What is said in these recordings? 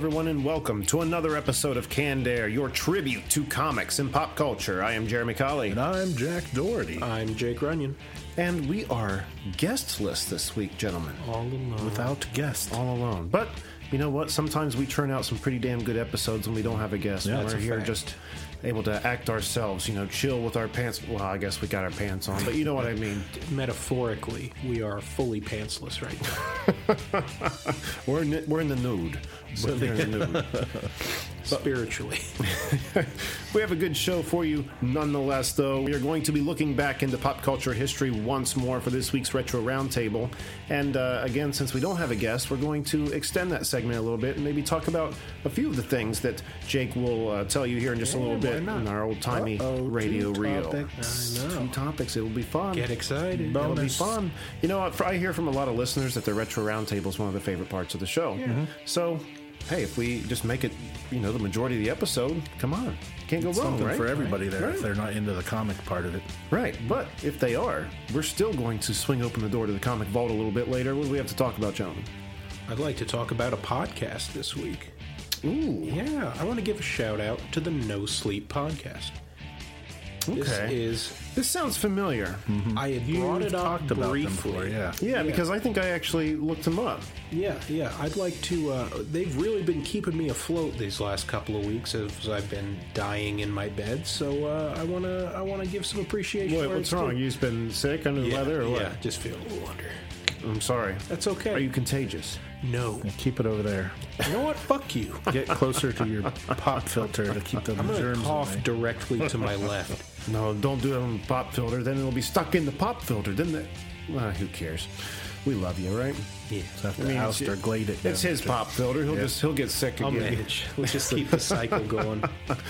Everyone, and welcome to another episode of Canned Air, your tribute to comics and pop culture. I am Jeremy Colley, And I'm Jack Doherty. I'm Jake Runyon. and we are guestless this week, gentlemen. All alone. Without guests. All alone. But you know what? Sometimes we turn out some pretty damn good episodes when we don't have a guest. Yeah, when that's we're a here fact. just able to act ourselves, you know, chill with our pants. Well, I guess we got our pants on, but you know what I mean. Metaphorically, we are fully pantsless right now. We're in, we're in the nude. We're in the nude. Spiritually. We have a good show for you nonetheless, though. We are going to be looking back into pop culture history once more for this week's Retro Roundtable. And uh, again, since we don't have a guest, we're going to extend that segment a little bit and maybe talk about a few of the things that Jake will uh, tell you here in just a little bit in our old timey radio reel. topics. I know. Two topics. It will be fun. Get excited. It'll be fun. You know. I hear from a lot of listeners that the Retro Roundtable is one of the favorite parts of the show. So, hey, if we just make it, you know, the majority of the episode, come on. Can't go wrong, Something right? for everybody there Right. if they're not into the comic part of it. Right, but if they are, we're still going to swing open the door to the comic vault a little bit later. What do we have to talk about, gentlemen? I'd like to talk about a podcast this week. Ooh, Yeah, I want to give a shout out to the No Sleep podcast. This is, This sounds familiar. I had brought it up talked about them briefly. before, yeah. Yeah, because I think I actually looked them up. Yeah, yeah. I'd like to. Uh, they've really been keeping me afloat these last couple of weeks as I've been dying in my bed. So uh, I wanna, I wanna give some appreciation. Wait, what's wrong? due. You've been sick under the yeah, weather, or what? Yeah, just feel a little under. I'm sorry. That's okay. Are you contagious? No. Keep it over there. You know what? Fuck you. Get closer to your pop filter to keep the I'm gonna germs cough away. directly to my left. No, don't do it on the pop filter. Then it'll be stuck in the pop filter. Then the, well, who cares? We love you, right? Yeah. So to I mean, oust or glade it. It's his pop filter. He'll Yeah. just he'll get sick again. manage. Let's just keep the cycle going.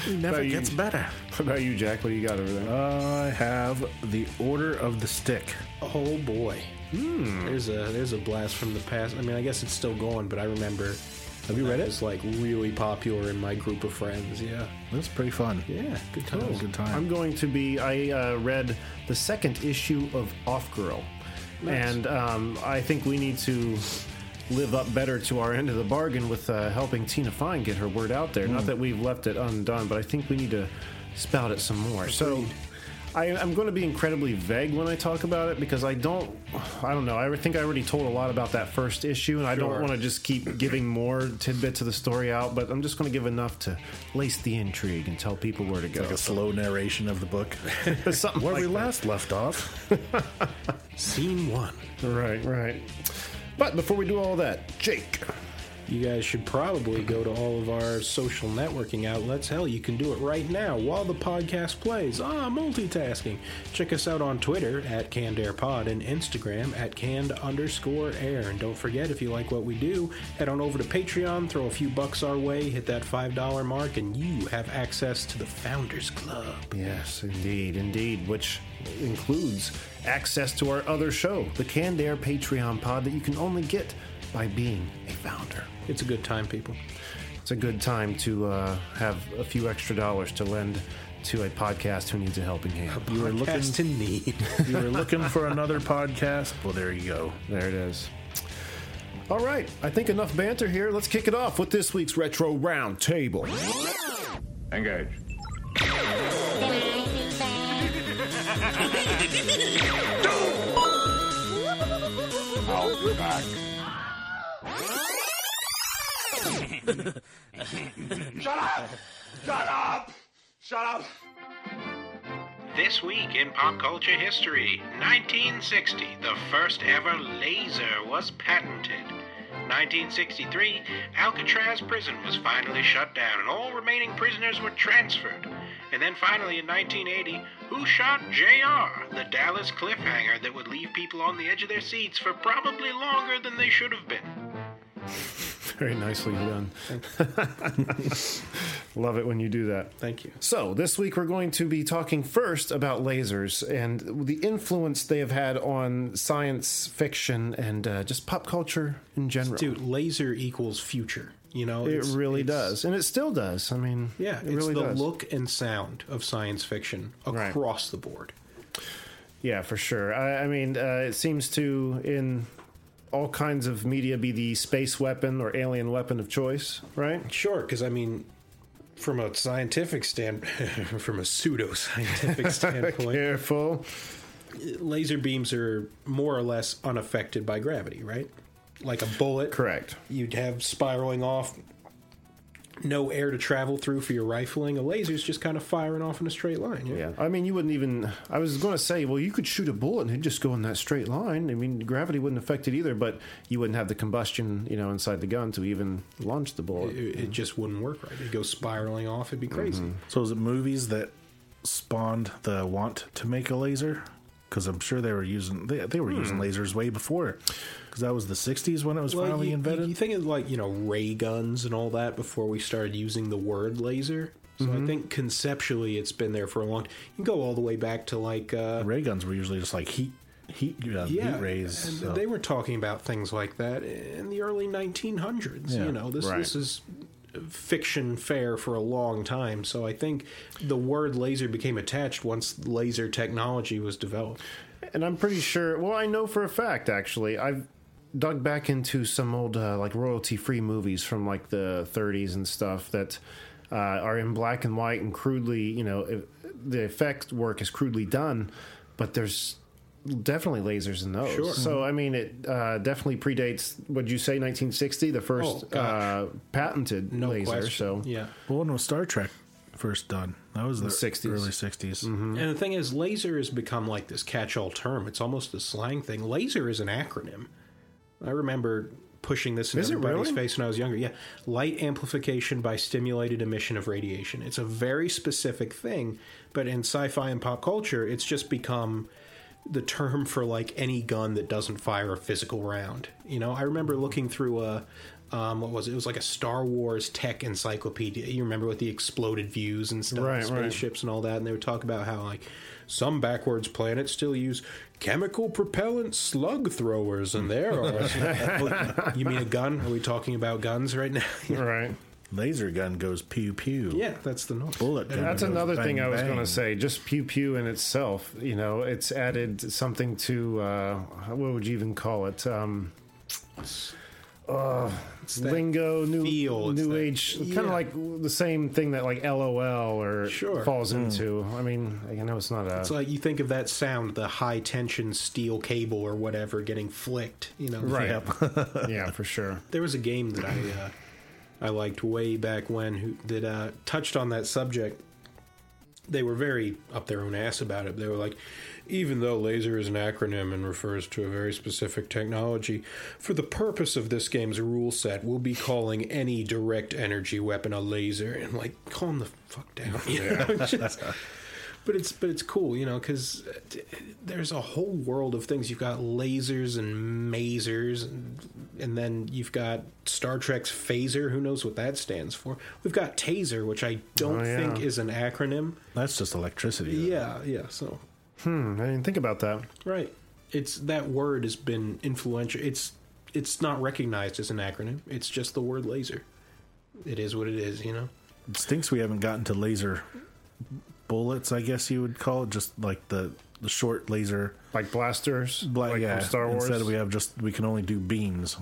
It never you- gets better. What about you, Jack? What do you got over there? I have the Order of the Stick. Oh boy. There's a there's a blast from the past. I mean, I guess it's still going, but I remember. Have you read it? was like really popular in my group of friends. Yeah. That's pretty fun. Yeah. Good That was a times. good time. I'm going to be. I uh, read the second issue of Off Girl, Nice. and um, I think we need to live up better to our end of the bargain with uh, helping Tina Fine get her word out there. Not that we've left it undone, but I think we need to spout it some more. So. I, I'm going to be incredibly vague when I talk about it because I don't, I don't know. I think I already told a lot about that first issue, and I don't want to just keep giving more tidbits of the story out. But I'm just going to give enough to lace the intrigue and tell people where to go. Like a slow narration of the book. Something Where like we that. last left off. Scene one. Right, right. But before we do all that, Jake. You guys should probably go to all of our social networking outlets. Hell, you can do it right now while the podcast plays. Ah, multitasking. Check us out on Twitter at CannedAirPod and Instagram at canned underscore air. And don't forget, if you like what we do, head on over to Patreon, throw a few bucks our way, hit that $5 mark, and you have access to the Founders Club. Yes, indeed, indeed, which includes access to our other show, the Canned Air Patreon pod that you can only get by being a founder. It's a good time, people. It's a good time to uh, have a few extra dollars to lend to a podcast who needs a helping hand. You were looking Podcast in need. you were looking for another podcast. Well there you go. There it is. All right, I think enough banter here. Let's kick it off with this week's Retro Roundtable. Engage. I'll be back. Shut up! Shut up! Shut up! This week in pop culture history, 1960, the first ever laser was patented. 1963, Alcatraz prison was finally shut down and all remaining prisoners were transferred. And then finally in 1980, who shot JR, the Dallas cliffhanger that would leave people on the edge of their seats for probably longer than they should have been? Very nicely done. Love it when you do that. Thank you. So, this week we're going to be talking first about lasers and the influence they have had on science fiction and uh, just pop culture in general. Dude, laser equals future. You know, it really does. And it still does. I mean, Yeah, it it's really the does. look and sound of science fiction Right. across the board. Yeah, for sure. I, I mean, uh, it seems to, in all kinds of media, be the space weapon or alien weapon of choice, right? Sure, because I mean, from a scientific stand, from a pseudo scientific standpoint, Careful. laser beams are more or less unaffected by gravity, right? Like a bullet, Correct. you'd have spiraling off, no air to travel through for your rifling. A laser's just kind of firing off in a straight line. Yeah. Yeah. I mean, you wouldn't even. I was going to say, well, you could shoot a bullet and it'd just go in that straight line. I mean, gravity wouldn't affect it either, but you wouldn't have the combustion, you know, inside the gun to even launch the bullet. It, it just wouldn't work right. It'd go spiraling off. It'd be mm-hmm. crazy. So is it movies that spawned the want to make a laser? Because I'm sure they were using they, they were using hmm. lasers way before. Because that was the '60s when it was Well, finally you, invented. You think of like you know ray guns and all that before we started using the word laser. So Mm-hmm. I think conceptually it's been there for a long. You can go all the way back to like uh, Ray guns were usually just like heat heat, uh, yeah, heat rays. and so- they were talking about things like that in the early 1900s. Yeah, you know, this right. this is fiction fair for a long time. So I think the word laser became attached once laser technology was developed. And I'm pretty sure. Well, I know for a fact actually. I've dug back into some old uh, like royalty-free movies from like the 30s and stuff that uh, are in black and white and crudely, you know, if, the effect work is crudely done, but there's definitely lasers in those. Sure. So I mean, it uh, definitely predates. Would you say 1960, the first Oh, uh, patented No laser? question. So yeah. well, when was Star Trek first done? That was the, 60s. early '60s. And the thing is, laser has become like this catch-all term. It's almost a slang thing. Laser is an acronym. I remember pushing this in Is everybody's really? face when I was younger. Yeah, light amplification by stimulated emission of radiation. It's a very specific thing, but in sci-fi and pop culture, it's just become the term for like any gun that doesn't fire a physical round. You know, I remember looking through a um, what was it? It was like a Star Wars tech encyclopedia. You remember with the exploded views and stuff, Right, right. spaceships and all that, and they would talk about how like some backwards planets still use chemical propellant slug throwers, and there are. you mean a gun? Are we talking about guns right now? right. Laser gun goes pew pew. yeah, that's the noise. Bullet gun. That's another bang, thing I was going to say. Just pew pew in itself, you know, it's added something to uh, what would you even call it? Um, uh, that lingo, new feel, new that- age, kind of like the same thing that like LOL or Sure. falls into. I mean, I know it's not a It's like you think of that sound, the high tension steel cable or whatever getting flicked. You know, right. yeah, for sure. There was a game that I uh, I liked way back when who that uh, touched on that subject. They were very up their own ass about it. They were like, even though laser is an acronym and refers to a very specific technology, for the purpose of this game's rule set, we'll be calling any direct energy weapon a laser. And like, calm the fuck down. Know? Just- but it's but it's cool, you know, because there's a whole world of things. You've got lasers and masers, and, and then you've got Star Trek's phaser. Who knows what that stands for? We've got taser, which I don't Oh, yeah. think is an acronym. That's just electricity. though. Yeah, yeah. So Hmm, I didn't think about that. right, it's that word has been influential. It's it's not recognized as an acronym. It's just the word laser. It is what it is, you know. It stinks we haven't gotten to laser bullets. I guess you would call it just like the the short laser. Like blasters, Black, like yeah. from Star Wars. Instead, we have just we can only do beams.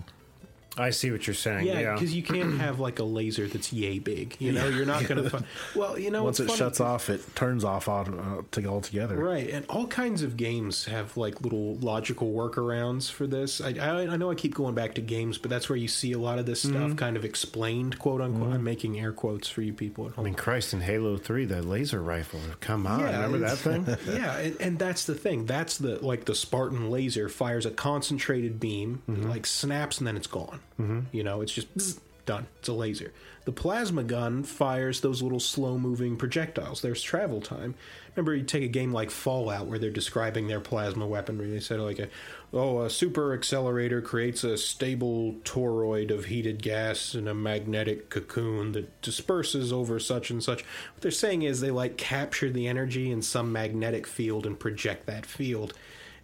I see what you're saying. Yeah, Yeah, because you can't have like a laser that's yay big. You know, you're not going to. Well, you know, Once it funny shuts off, it turns off auto, uh, to altogether. Right, and all kinds of games have like little logical workarounds for this. I, I, I know I keep going back to games, but that's where you see a lot of this Mm-hmm. stuff kind of explained, quote unquote. I'm making air quotes for you people at I mean, Christ, in Halo Three, the laser rifle. Come on, remember that thing? yeah, and, and that's the thing. That's the like the Spartan laser fires a concentrated beam, Mm-hmm. it, like snaps, and then it's gone. Mm-hmm. You know, it's just bzz, done. It's a laser. The plasma gun fires those little slow moving projectiles. There's travel time. Remember, you take a game like Fallout where they're describing their plasma weaponry. They said, like, a, oh, a super accelerator creates a stable toroid of heated gas in a magnetic cocoon that disperses over such and such. What they're saying is they, like, capture the energy in some magnetic field and project that field.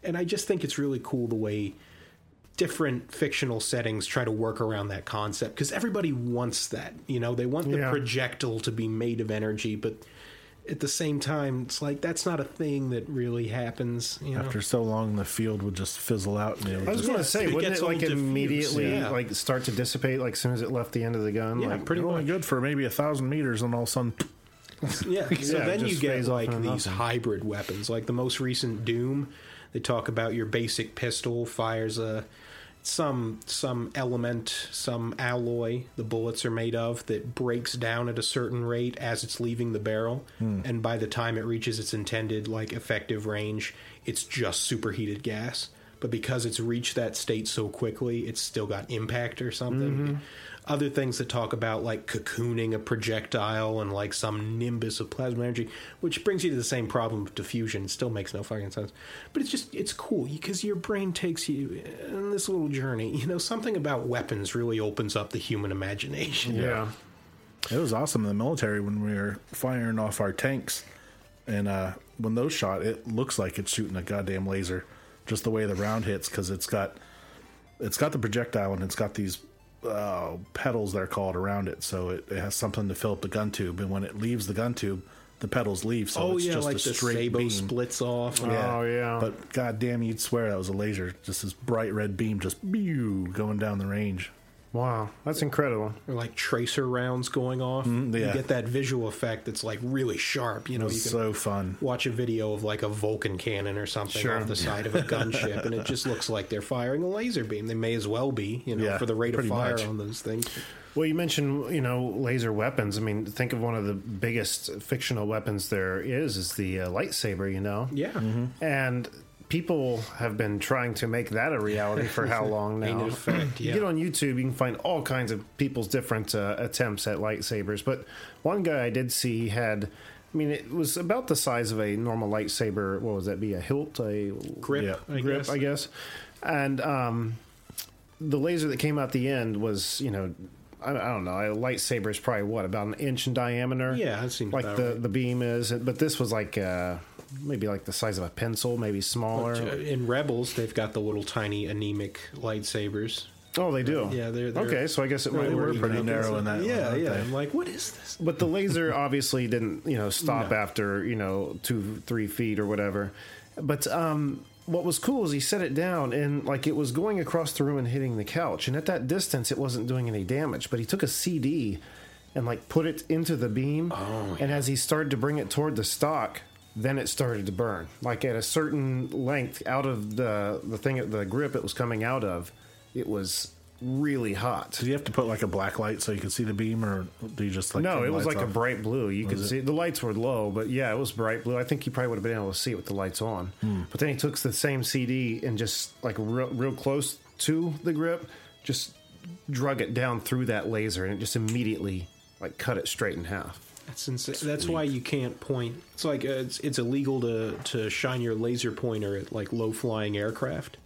And I just think it's really cool the way different fictional settings try to work around that concept because everybody wants that. You know, they want the Yeah. projectile to be made of energy, but at the same time, it's like that's not a thing that really happens. You know, After so long, the field would just fizzle out. And it would I was just, going to say, it wouldn't it like diffuse, immediately yeah. like start to dissipate like as soon as it left the end of the gun? yeah, like, pretty only much. good for maybe a thousand meters, and all of a sudden, Yeah. So Yeah, then you get like these nothing. hybrid weapons, like the most recent Doom. They talk about your basic pistol fires a some some element, some alloy the bullets are made of that breaks down at a certain rate as it's leaving the barrel, hmm. and by the time it reaches its intended like effective range, it's just superheated gas. But because it's reached that state so quickly, it's still got impact or something mm-hmm. Other things that talk about like cocooning a projectile and like some nimbus of plasma energy, which brings you to the same problem of diffusion. It still makes no fucking sense. But it's just, it's cool because your brain takes you in this little journey. You know, something about weapons really opens up the human imagination. yeah. it was awesome in the military when we were firing off our tanks, and uh, when those shot, it looks like it's shooting a goddamn laser, just the way the round hits because it's got, it's got the projectile and it's got these. Uh, pedals they're called around it, so it, it has something to fill up the gun tube, and when it leaves the gun tube, the pedals leave. So Oh, it's yeah, just like a the straight sabot beam. splits off. Oh, yeah. But goddamn, you'd swear that was a laser. Just this bright red beam, just pew, going down the range. Wow, that's incredible. Or like tracer rounds going off. Mm, yeah. You get that visual effect that's like really sharp. You know, you so fun. watch a video of like a Vulcan cannon or something Sure. off the side of a gunship, and it just looks like they're firing a laser beam. They may as well be, you know, Yeah, for the rate of fire much. on those things. Well, you mentioned you know laser weapons. I mean, think of one of the biggest fictional weapons there is is the uh, lightsaber. You know, Yeah, and people have been trying to make that a reality for how long now? it a fact, You get on YouTube, you can find all kinds of people's different uh, attempts at lightsabers. But one guy I did see had, I mean, it was about the size of a normal lightsaber. What was that? Be a hilt, a grip, Yeah. I grip, guess. I guess. And um, the laser that came out the end was, you know, I, I don't know. A lightsaber is probably what about an inch in diameter. Yeah, that seems like about the right. the beam is. But this was like uh, maybe like the size of a pencil, maybe smaller. Uh, In Rebels, they've got the little tiny anemic lightsabers. oh, they do. Yeah, they're, they're okay. So I guess it they're might were work. pretty unique. narrow in that Yeah, aren't yeah. they? I'm like, what is this? But the laser obviously didn't, you know, stop No. after you know two, three feet or whatever. But um, what was cool is he set it down and like it was going across the room and hitting the couch, and at that distance it wasn't doing any damage. But he took a CD and like put it into the beam, Oh, and as he started to bring it toward the stock. Then it started to burn. Like at a certain length out of the the thing, the grip it was coming out of, it was really hot. Did you have to put like a black light so you could see the beam, or do you just like? No, it was like a bright blue. You could it? see the lights were low, but yeah, it was bright blue. I think you probably would have been able to see it with the lights on. Hmm. But then he took the same CD and just like real, real close to the grip, just drug it down through that laser, and it just immediately like cut it straight in half. That's insane. That's why you can't point. It's like uh, it's, it's illegal to to shine your laser pointer at like low flying aircraft.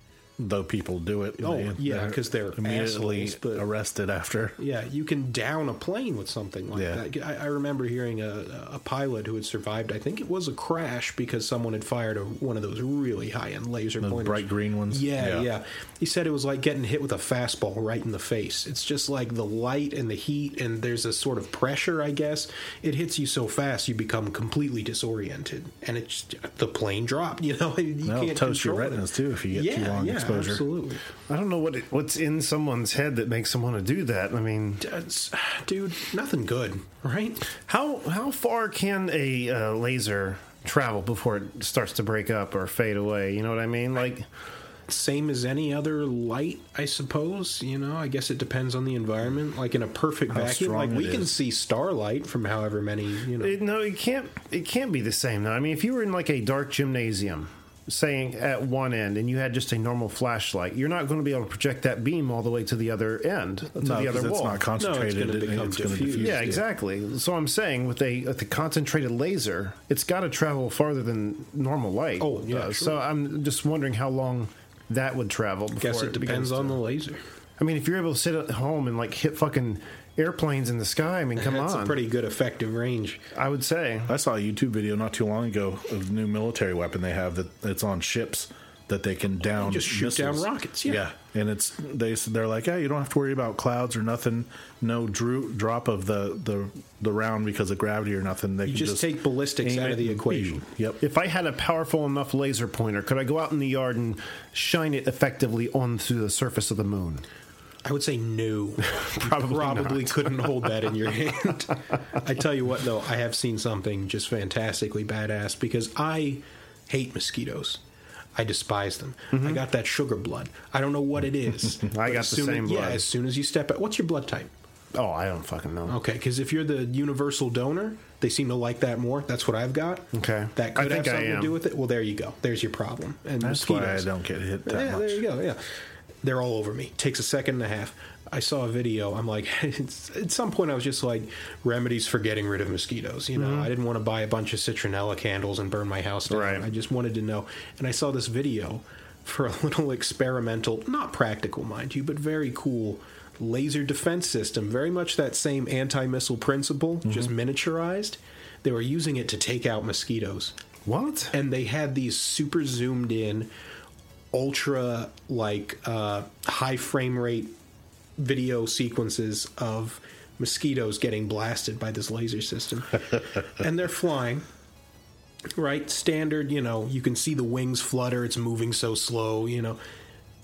Though people do it. Oh, they- yeah, 'cause they're immediately assholes, but- arrested after. Yeah, you can down a plane with something like Yeah. that. I, I remember hearing a, a pilot who had survived. I think it was a crash because someone had fired a, one of those really high end laser Those pointers. bright green ones? Yeah, Yeah. yeah, He said it was like getting hit with a fastball right in the face. It's just like the light and the heat, and there's a sort of pressure. I guess it hits you so fast you become completely disoriented, and it's the plane dropped. You know, you That'll can't toast your control it. retinas too if you get yeah, too long yeah, exposure. absolutely. I don't know what it, what's in someone's head that makes them want to do that. I mean, That's, dude, nothing good, right? how how far can a uh, laser travel before it starts to break up or fade away? You know what I mean? Like. same as any other light, I suppose. You know, I guess it depends on the environment. Like in a perfect How vacuum, like we it can see starlight from however many. You know, It, no, it can't. It can't be the same. though. I mean, if you were in like a dark gymnasium saying at one end and you had just a normal flashlight, you're not going to be able to project that beam all the way to the other end, to No, the 'cause other it's wall. not concentrated. gonna it- become it's gonna diffused. diffuse, yeah, exactly. So I'm saying with a with a concentrated laser, it's got to travel farther than normal light. Oh, yeah, does. sure. So I'm just wondering how long that would travel. Before Guess it depends on to- the laser. I mean, if you're able to sit at home and like hit fucking airplanes in the sky, I mean, come That's on. That's a pretty good effective range. I would say. I saw a YouTube video not too long ago of a new military weapon they have that it's on ships that they can down just shoot down rockets, yeah. and it's they they're like, yeah, you don't have to worry about clouds or nothing, no drew, drop of the, the the round because of gravity or nothing. They You can just just take ballistics out of the and- equation. Yep. If I had a powerful enough laser pointer, could I go out in the yard and shine it effectively onto the surface of the moon? I would say no. Probably Probably couldn't hold that in your hand. I tell you what, though, I have seen something just fantastically badass because I hate mosquitoes. I despise them. I got that sugar blood. I don't know what it is. Mm-hmm. I got the same as, Yeah, as soon as you step out, what's your blood type? Oh, I don't fucking know. Okay, because if you're the universal donor, they seem to like that more. That's what I've got. Okay. that I could have something to do with it. Well, there you go. There's your problem. And That's why I don't get hit that yeah, much. there you go. Yeah, they're all over me. Takes a second and a half. I saw a video. I'm like, at some point, I was just like, remedies for getting rid of mosquitoes. You know, mm-hmm. I didn't want to buy a bunch of citronella candles and burn my house down. Right. I just wanted to know. And I saw this video for a little experimental, not practical, mind you, but very cool laser defense system. Very much that same anti missile principle, mm-hmm. just miniaturized. They were using it to take out mosquitoes What? and they had these super zoomed in ultra like uh, high frame rate video sequences of mosquitoes getting blasted by this laser system. And they're flying right? Standard you know you can see the wings flutter it's moving so slow you know.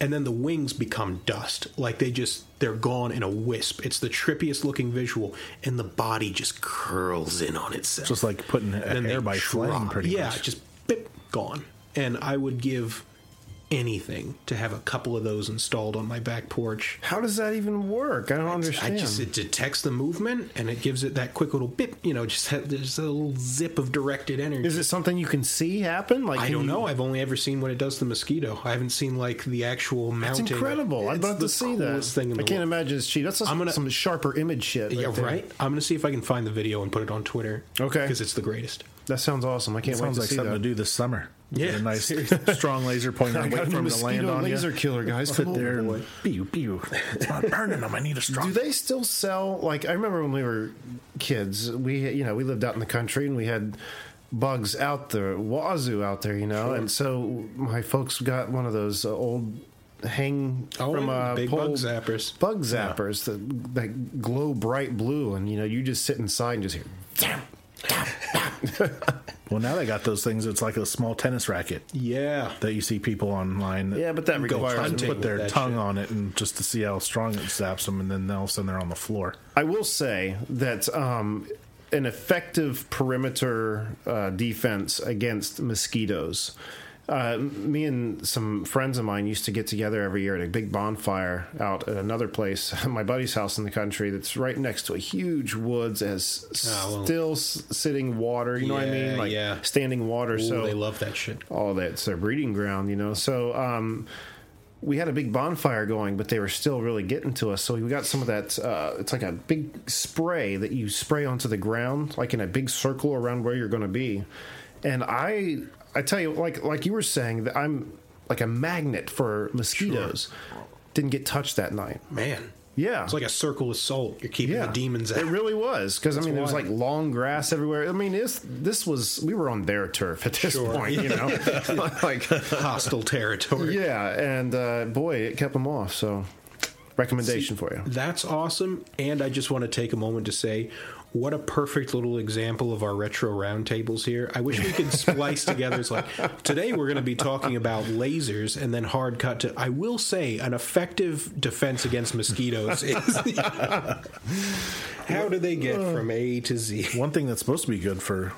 And then the wings become dust like they just they're gone in a wisp. It's the trippiest looking visual and the body just curls in on itself. Just like putting a and hair they by flame, pretty yeah, much. just bip, gone. And I would give anything to have a couple of those installed on my back porch. How does that even work? I don't understand. I just it detects the movement and it gives it that quick little bip. You know, just have, there's a little zip of directed energy. Is it something you can see happen? Like I don't you- know. I've only ever seen what it does to the mosquito. I haven't seen like the actual That's mounting. incredible. I'd It's love to see that. Thing in I can't world. imagine it's cheap. That's some, I'm gonna- some sharper image shit. Yeah, there. right. I'm gonna see if I can find the video and put it on Twitter. Okay. because it's the greatest. That sounds awesome. I can't wait Sounds to like see something that. to do this summer. Yeah, a nice seriously. strong laser pointer. I and got wait a for him to land on laser you. killer, guys. Sit Come there and pew pew. It's not burning them. I need a strong. Do they still sell? Like I remember when we were kids, we you know we lived out in the country and we had bugs out there, wazoo out there, you know. And so my folks got one of those uh, old hang Oh, from yeah, uh, big pole- bug zappers. bug zappers that, that glow bright blue, and you know you just sit inside and just hear. "Damn." Well, now they got those things. It's like a small tennis racket Yeah, that you see people online. that Yeah, but that Go hunting. put their tongue shit. on it and just to see how strong it zaps them, and then all of a sudden they're on the floor. I will say that um, an effective perimeter uh, defense against mosquitoes. Uh, me and some friends of mine used to get together every year at a big bonfire out at another place, my buddy's house in the country, that's right next to a huge woods as Oh, well. still s- sitting water. You know what I mean? Like yeah. standing water. Ooh, so they love that shit. all that's their breeding ground, you know. So um, we had a big bonfire going, but they were still really getting to us. So we got some of that. Uh, it's like a big spray that you spray onto the ground, like in a big circle around where you're going to be. And I, I tell you, like like you were saying, that I'm like a magnet for mosquitoes. Didn't get touched that night. Man, Yeah, it's like a circle of salt. You're keeping the demons out. It really was because I mean, there was like long grass everywhere. I mean, this this was we were on their turf at this Sure. point, you know, like hostile territory. yeah, and uh, boy, it kept them off. So, recommendation for you. That's awesome. And I just want to take a moment to say, what a perfect little example of our retro roundtables here. I wish we could splice together. It's like today we're going to be talking about lasers, and then hard cut to. I will say, an effective defense against mosquitoes is. How do they get from A to Z? One thing that's supposed to be good for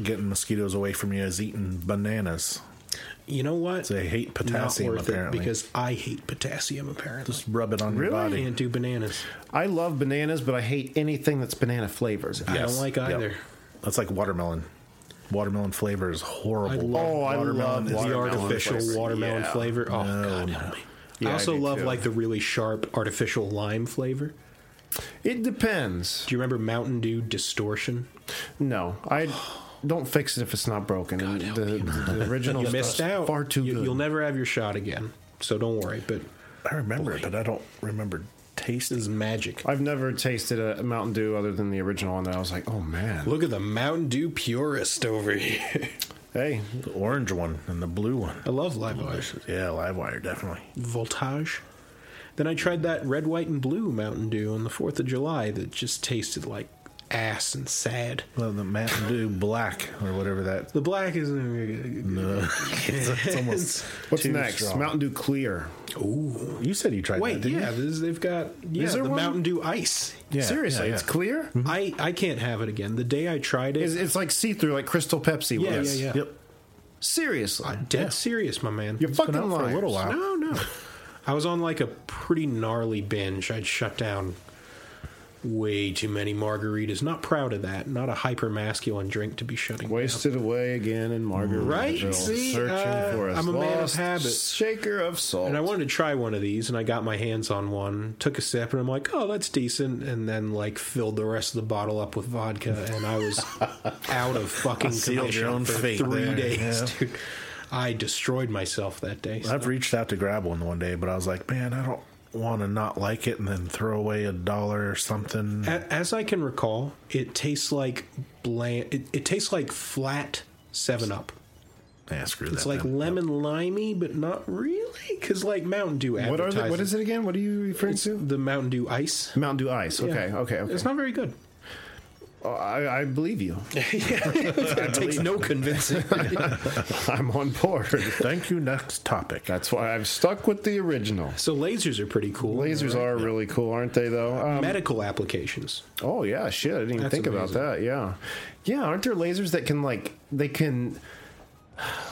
getting mosquitoes away from you is eating bananas. You know what? They hate potassium, apparently. because I hate potassium. Apparently, Just rub it on your Really? I body. can't do bananas. I love bananas, but I hate anything that's banana flavored. I Yes. don't like Yep. either. That's like watermelon. watermelon flavor is horrible. I love- Oh, I Watermelon love is the watermelon artificial flavor. watermelon Yeah. flavor. Oh god, help me. Yeah, I I also do love too. like the really sharp artificial lime flavor. It depends. Do you remember Mountain Dew Distortion? No, I don't fix it if it's not broken. And the, the original You missed out. Far too you, good. You'll never have your shot again. So don't worry. But I remember it, but I don't remember taste is magic. I've never tasted a Mountain Dew other than the original, and I was like, oh man. Look at the Mountain Dew purist over here. Hey, The orange one and the blue one. I love Live oh, Wire. Yeah, Livewire definitely. Voltage. Then I tried that red, white, and blue Mountain Dew on the 4th of July that just tasted like ass and sad. Well, the Mountain Dew Black or whatever that. The black isn't. No, it's almost. what's too next? strong. Mountain Dew Clear. Ooh, you said you tried Wait, that, didn't yeah, you? this, they've got yeah Is there the one? Mountain Dew Ice. Yeah, Seriously, yeah, it's yeah. clear. I I can't have it again. The day I tried it, It's, it's like see through, like Crystal Pepsi Yeah, was. yeah, yeah. Yep. Seriously, dead serious, my man. you're been fucking out for a liars. little while. No, no. I was on like a pretty gnarly binge. I'd shut down way too many margaritas. Not proud of that. Not a hyper masculine drink to be shutting down. Wasted away again in Margaritaville. Right? See, searching uh, for a I'm a man of lost habits. shaker of salt. And I wanted to try one of these, and I got my hands on one. Took a sip, and I'm like, "Oh, that's decent." And then like filled the rest of the bottle up with vodka, and I was out of fucking Sealed your commission for three there, days, yeah. dude. I destroyed myself that day. so- I've reached out to grab one one day, but I was like, man, I don't want to not like it and then throw away a dollar or something. As I can recall, it tastes like bland. It, it tastes like flat Seven Up. yeah, screw It's that. like then. lemon limey, but not really, because like Mountain Dew what are the, what is it again? What are you referring It's to? the Mountain Dew Ice. Mountain Dew Ice. Okay, Yeah. okay, okay. It's not very good. Oh, I, I believe you. it takes no convincing. I'm on board. Thank you. Next topic. That's why I've stuck with the original. so lasers are pretty cool. Lasers are really cool, aren't they? Though. Um, medical applications. oh yeah, shit! I didn't even That's think about that. Yeah, yeah. Aren't there lasers that can like they can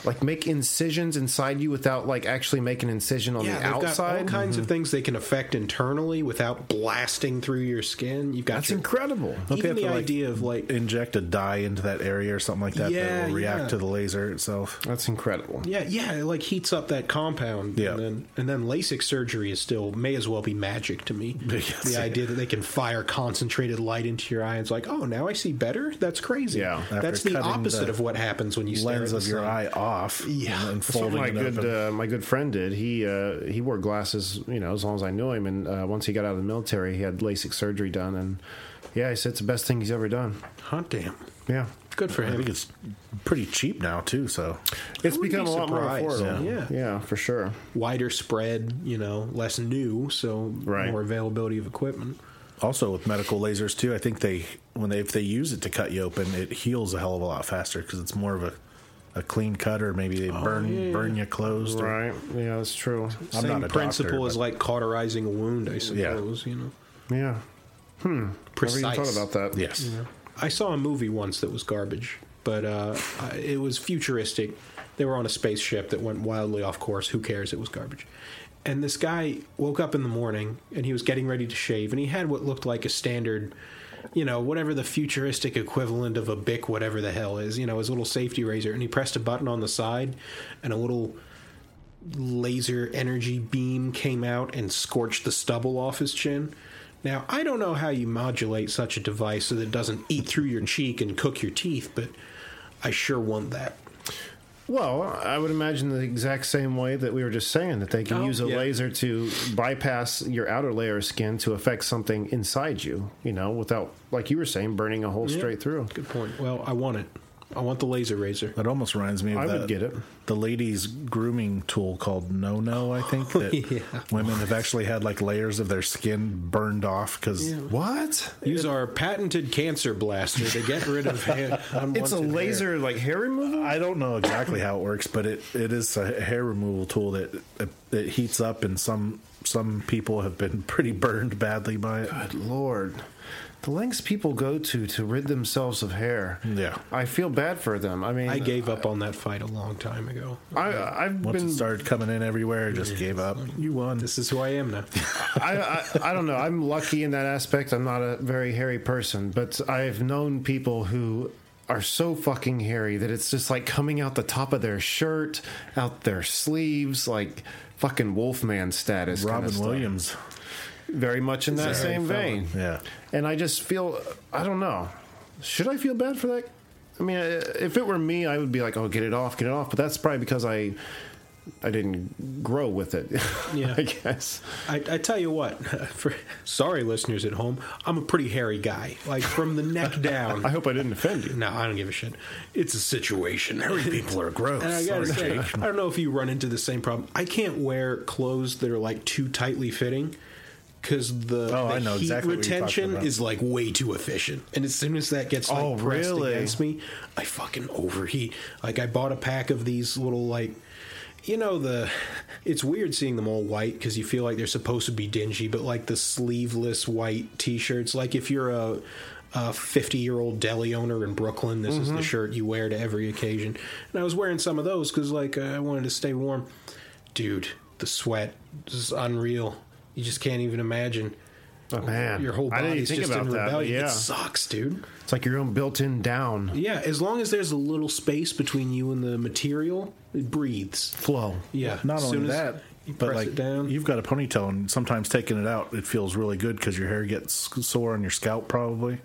like make incisions inside you without like actually making an incision on Yeah, the they've got all outside? kinds of mm-hmm. things they can affect internally without blasting through your skin. You've got That's your, incredible. Don't they even have the to, like, idea of like Inject a dye into that area or something like that Yeah, that will react yeah. to the laser itself. That's incredible. Yeah, yeah, it like heats up that compound. Yeah. And then and then LASIK surgery is still may as well be magic to me. Yes. the idea that they can fire concentrated light into your eye and it's like, oh now I see better? That's crazy. Yeah. That's the opposite the of what happens when you stare Lens at of the your sun. Eye off. Yeah. and That's what folding my it good open. uh, my good friend did. He uh, he wore glasses, you know, as long as I knew him. And uh, once he got out of the military, he had LASIK surgery done. And yeah, he said it's the best thing he's ever done. Hot damn. Yeah, Good for him. I think it's pretty cheap now too. So it's become be a lot more surprised. affordable. Yeah. yeah, for sure. Wider spread, you know, less new, so Right. more availability of equipment. also with medical lasers too, I think they when they if they use it to cut you open, it heals a hell of a lot faster because it's more of a a clean cut or maybe they burn Oh, yeah, yeah. burn you closed. or- Right. Yeah, that's true. I'm Same not a principle doctor, as like cauterizing a wound, I suppose, you know. Yeah. Never Precise. even thought about that. Yes. I saw a movie once that was garbage, but uh, it was futuristic. They were on a spaceship that went wildly off course. Who cares? It was garbage. And this guy woke up in the morning and he was getting ready to shave, and he had what looked like a standard, you know, whatever the futuristic equivalent of a Bic, whatever the hell is, you know, his little safety razor. And he pressed a button on the side, and a little laser energy beam came out and scorched the stubble off his chin. Now, I don't know how you modulate such a device so that it doesn't eat through your cheek and cook your teeth, but I sure want that. Well, I would imagine the exact same way that we were just saying that they can Oh, use a yeah. laser to bypass your outer layer of skin to affect something inside you, you know, without, like you were saying, burning a hole straight through. Good point. Well, I want it. I want the laser razor. That almost reminds me of I would that- get it. The ladies' grooming tool called No No, I think. Oh, that Yeah. women have actually had like layers of their skin burned off because What? Use our patented cancer blaster to get rid of hair. It's a laser hair. like hair removal? I don't know exactly how it works, but it, it is a hair removal tool that it, it heats up, and some some people have been pretty burned badly by it. Good lord. The lengths people go to to rid themselves of hair. Yeah. I feel bad for them. I mean, I gave up on that fight a long time ago. I, I've Once been it started coming in everywhere, I just gave up. You won. This is who I am now. I, I, I don't know. I'm lucky in that aspect. I'm not a very hairy person, but I've known people who are so fucking hairy that it's just like coming out the top of their shirt, out their sleeves, like fucking Wolfman status. kinda Robin stuff. Very much in that same vein. Yeah. And I just feel, I don't know. Should I feel bad for that? I mean, uh, if it were me, I would be like, "Oh, get it off, get it off." But that's probably because I, I didn't grow with it. Yeah. I guess. I, I tell you what, for, sorry, listeners at home, I'm a pretty hairy guy. Like from the neck down. I hope I didn't offend you. no, I don't give a shit. It's a situation. Hairy people are gross. And I gotta say, I don't know if you run into the same problem. I can't wear clothes that are like too tightly fitting because the, Oh, the heat exactly what you're talking retention is like way too efficient. And as soon as that gets like Oh, pressed really? against me, I fucking overheat. Like I bought a pack of these little like. You know the, it's weird seeing them all white because you feel like they're supposed to be dingy, but like the sleeveless white T-shirts. Like if you're a, a 50 year old deli owner in Brooklyn, this is the mm-hmm. shirt you wear to every occasion. And I was wearing some of those because like I wanted to stay warm. Dude, the sweat is unreal. You just can't even imagine. Oh, man. Your whole body's just in that, rebellion. yeah. It sucks, dude. It's like your own built-in down Yeah, as long as there's a little space between you and the material, it breathes. flow. Yeah. Not only that, but like you've got a ponytail, and sometimes taking it out, it feels really good because your hair gets sore on your scalp, probably.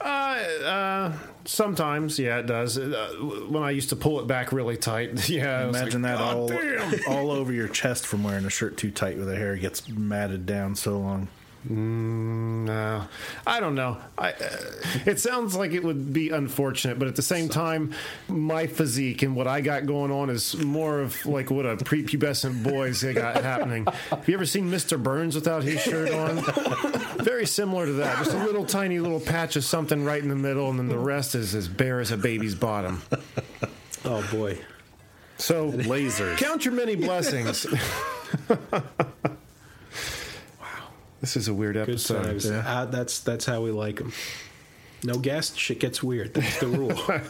Uh, uh, sometimes, yeah, it does. Uh, when I used to pull it back really tight, yeah. Imagine like, that all damn." all over your chest from wearing a shirt too tight, where the hair gets matted down so long. No, I don't know. I, uh, it sounds like it would be unfortunate, but at the same time, my physique and what I got going on is more of like what a prepubescent boy's got happening. Have you ever seen Mr. Burns without his shirt on? Very similar to that. Just a little tiny little patch of something right in the middle, and then the rest is as bare as a baby's bottom. oh boy. So Lasers. Count your many blessings. This is a weird Good episode. times. Uh, that's that's how we like them. No guest, shit gets weird. That's the rule.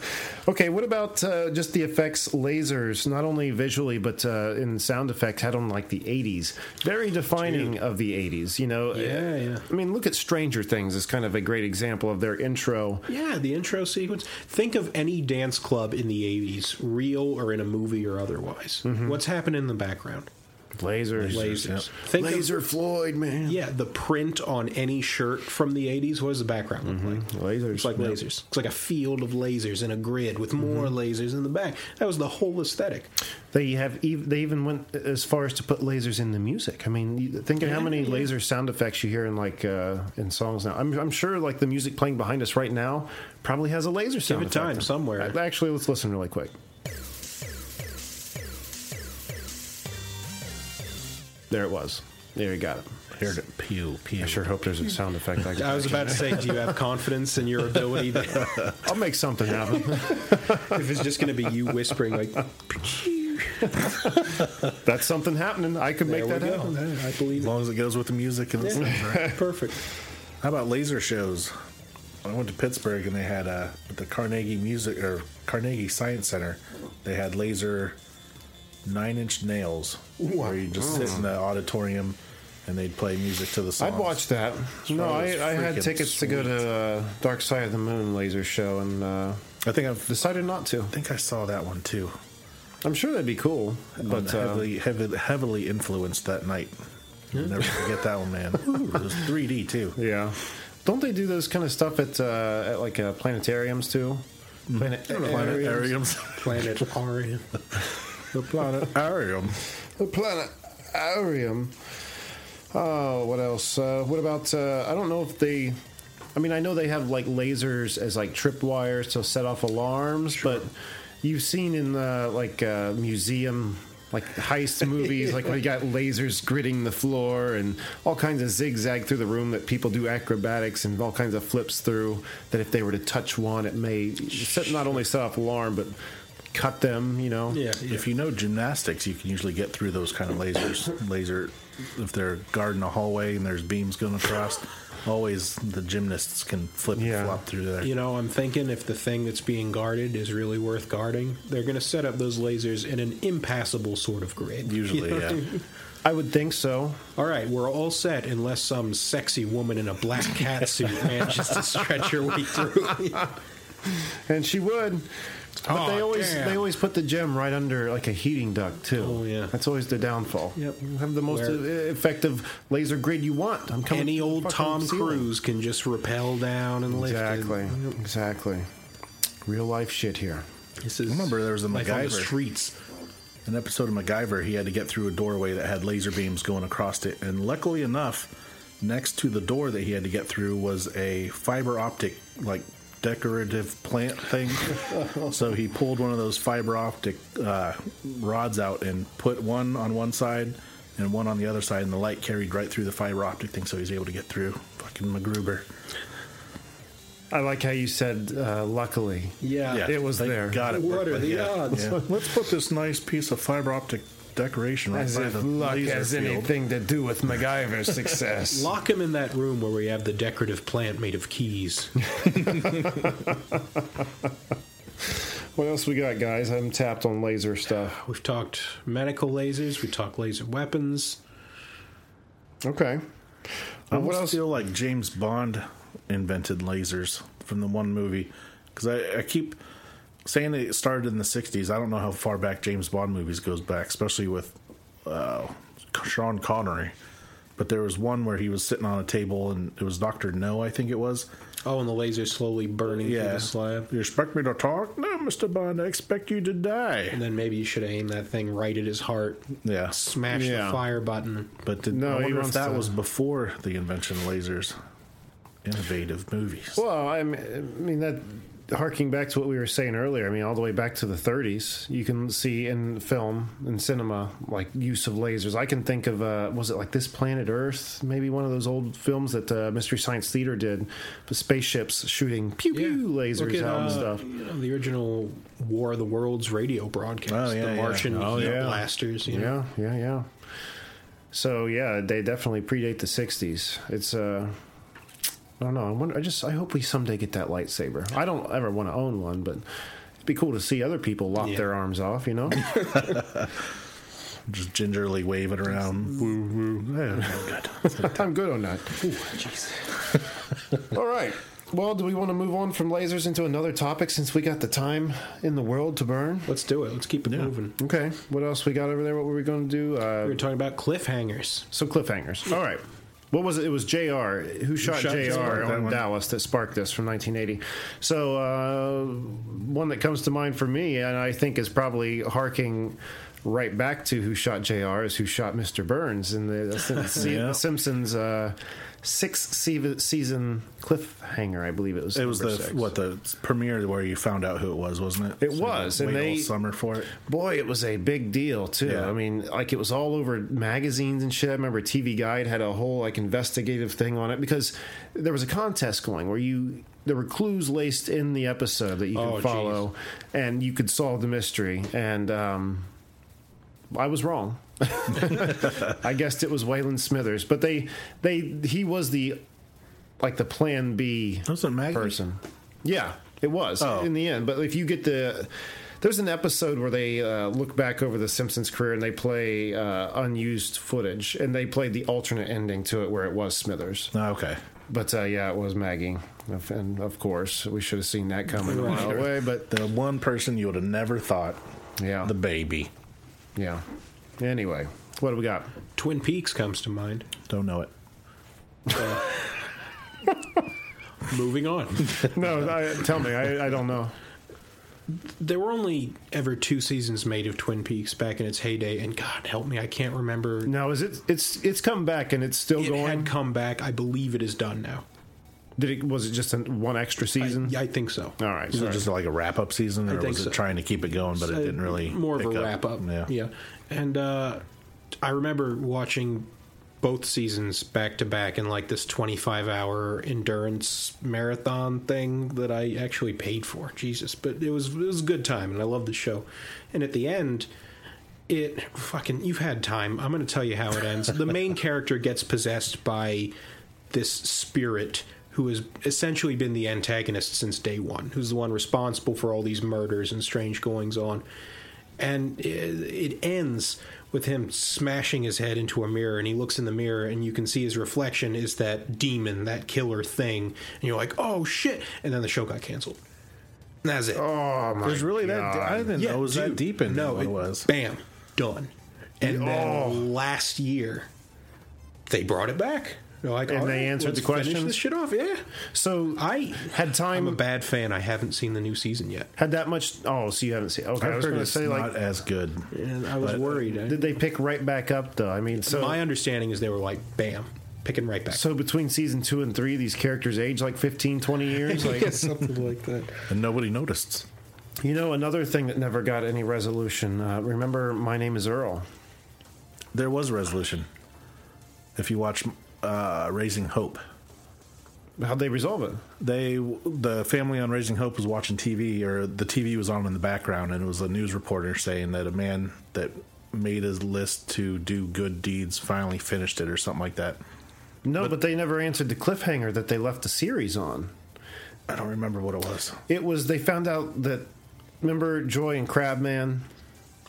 Okay, what about uh, just the effects lasers, not only visually but uh, in sound effect, had on like the 80s? Very defining of the 80s, you know? Yeah, yeah. I mean, look at Stranger Things as kind of a great example of their intro. yeah, the intro sequence. Think of any dance club in the '80s, real or in a movie or otherwise. What's happening in the background? Lasers. Lasers. Think of- Laser Floyd, man. Yeah, the print on any shirt from the 80s, what does the background look like? Lasers. It's like lasers. It's like a field of lasers in a grid with more lasers in the back. That was the whole aesthetic. They have ev- they even went as far as to put lasers in the music. I mean, think of how many Yeah. laser sound effects you hear in like uh, in songs now. I'm, I'm sure like the music playing behind us right now probably has a laser sound. it time effect. somewhere. Actually, let's listen really quick. There it was. There you got it. Heard it pew pew. I sure hope there's a sound effect. I, I was about to say, do you have confidence in your ability to, I'll make something happen. if it's just going to be you whispering, like, That's something happening. I could there make we that go. happen. I believe As it. long as it goes with the music and the sounds, right? Perfect. How about laser shows? I went to Pittsburgh and they had uh, the Carnegie Music or Carnegie Science Center. They had laser nine inch nails where you just sit in the auditorium and they'd play music to the songs. I'd watch that. No, I, I had freaking tickets to go to uh, Dark Side of the Moon laser show and uh, I think I've, decided not to. I think I saw that one too. I'm sure that'd be cool, But but uh, heavily, heavily, heavily influenced that night. Never forget that one, man. It was 3D too. yeah. Don't they do those kind of stuff at uh, at like uh, planetariums too? Planetariums. Planetariums. The planet Aria. the. The planetarium. Oh, what else? Uh, what about? Uh, I don't know if they. I mean, I know they have like lasers as like tripwires to set off alarms, but you've seen in the like uh, museum like heist movies, like when you got lasers gridding the floor and all kinds of zigzag through the room that people do acrobatics and all kinds of flips through. That if they were to touch one, it may set, not only set off alarm but cut them. You know. Yeah. If you know gymnastics, you can usually get through those kind of lasers. Laser, if they're guarding a hallway and there's beams going across, always the gymnasts can flip Yeah. and flop through there. You know, I'm thinking if the thing that's being guarded is really worth guarding, they're going to set up those lasers in an impassable sort of grid. Usually, You know? yeah. I would think so. All right, we're all set unless some sexy woman in a black cat suit manages to stretch her way through. and she would. But Aw, they always damn. they always put the gem right under like a heating duct too. Oh, yeah. that's always the downfall. Yep. You have the most Where- uh, effective laser grid you want. I'm coming. Any old Tom ceiling. Cruise can just rappel down and lift. it. Exactly. Exactly. Real life shit here. This is remember there was a life on the MacGyver. streets. An episode of MacGyver, he had to get through a doorway that had laser beams going across it, and luckily enough, next to the door that he had to get through was a fiber optic like decorative plant thing. so he pulled one of those fiber optic uh, rods out and put one on one side and one on the other side, and the light carried right through the fiber optic thing, so he was able to get through. Fucking MacGruber. I like how you said uh, luckily. Yeah. It was there. Got it What are the yeah. odds? Yeah. Let's put this nice piece of fiber optic decoration right As by if the luck laser has field. anything to do with MacGyver's success. Lock him in that room where we have the decorative plant made of keys. What else we got, guys? I'm tapped on laser stuff. We've talked medical lasers. We talked laser weapons. Okay. I Well, what almost else? feel like James Bond invented lasers from the one movie because I, I keep saying it started in the '60s. I don't know how far back James Bond movies goes back, especially with uh, Sean Connery. But there was one where he was sitting on a table and it was Doctor No, I think it was. Oh, and the laser slowly burning through the slab. You expect me to talk? No, Mister Bond. I expect you to die. And then maybe you should aim that thing right at his heart. Yeah, Smash Yeah. the fire button. but did, No, I wonder if that to- was before the invention of lasers. Innovative movies. Well, I mean, I mean that harking back to what we were saying earlier. I mean, all the way back to the 30s, you can see in film and cinema like use of lasers. I can think of uh, was it like This Planet Earth? Maybe one of those old films that uh, Mystery Science Theater did. The spaceships shooting pew pew lasers Look at, out and uh, stuff. You know, the original War of the Worlds radio broadcast. Oh, yeah, the yeah. Martian Oh, yeah. blasters. You know? Yeah, yeah, yeah. So yeah, they definitely predate the '60s. It's uh, I don't know. I wonder. I just I hope we someday get that lightsaber. I don't ever want to own one, but it'd be cool to see other people lop Yeah. their arms off. You know? Just gingerly wave it around. Woo woo. Yeah, good. I'm good on that. All right. Well, do we want to move on from lasers into another topic since we got the time in the world to burn? Let's do it. Let's keep it moving. Okay. What else we got over there? What were we going to do? Uh, We were talking about cliffhangers. So cliffhangers. All right. What was it? It was J.R. Who shot, shot J.R. JR? That on. Dallas that sparked this from 1980. So uh, one that comes to mind for me, and I think is probably harking right back to who shot J.R. is who shot Mr. Burns in the, the, Sim- Yeah. the Simpsons uh, sixth se- season cliffhanger. I believe it was. It was the six. what the premiere where you found out who it was, wasn't it? It So was, and they- summer for it. Boy, it was a big deal too. Yeah. I mean, like it was all over magazines and shit. I remember TV Guide had a whole like investigative thing on it because there was a contest going where you there were clues laced in the episode that you could Oh, follow, and you could solve the mystery. And um, I was wrong. I guessed it was Waylon Smithers, but they they he was the like the Plan B person. Yeah, it was Oh. in the end. But if you get the there's an episode where they uh, look back over the Simpsons career and they play uh, unused footage, and they played the alternate ending to it where it was Smithers. Oh, okay. But uh, yeah, it was Maggie, and of course we should have seen that coming a while away. But The one person you would have never thought, yeah, the baby. yeah. Anyway, what do we got? Twin Peaks comes to mind. Don't know it. Moving on. No, I, tell me. I, I don't know. there were only ever two seasons made of Twin Peaks back in its heyday, and God help me, I can't remember. No, is it? It's it's come back and it's still it going. had come back. I believe it is done now. Did it? Was it just a, one extra season? I, I think so. All right. Was it just like a wrap up season, or think was it so. trying to keep it going, but it Uh, didn't really more of pick a wrap up. Yeah. yeah. And uh, I remember watching both seasons back to back in like this 25 hour endurance marathon thing that I actually paid for. Jesus, but it was it was a good time, and I loved the show. And at the end. It fucking you've had time. I'm going to tell you how it ends. The main character gets possessed by this spirit who has essentially been the antagonist since day one, who's the one responsible for all these murders and strange goings on. And it, it ends with him smashing his head into a mirror, and he looks in the mirror, and you can see his reflection is that demon, that killer thing. And you're like, oh shit! And then the show got canceled. and That's it. Oh my! It was really that. I didn't know it was that deep in no, what it was. Bam, done. And Oh. then last year, they brought it back. They're like, And "All they answered let's the questions? Finish this shit off. Yeah. So I had I'm time. a bad fan. I haven't seen the new season yet, had that much. Oh, so you haven't seen? Okay, I've I was heard going to it's say not like, as good. and I was But- worried. did they pick right back up though? I mean, so My understanding is they were like, bam, picking right back. so between season two and three, these characters age like 15, 20 years. Like, Yeah, something like that. And nobody noticed. you know, another thing that never got any resolution. Uh, remember, my name is Earl. There was a resolution. If you watch uh, Raising Hope, How'd they resolve it? they the family on Raising Hope was watching TV, or the TV was on in the background, and it was a news reporter saying that a man that made his list to do good deeds finally finished it, or something like that. No, but, they never answered the cliffhanger that they left the series on. I don't remember what it was. It was they found out that remember Joy and Crabman.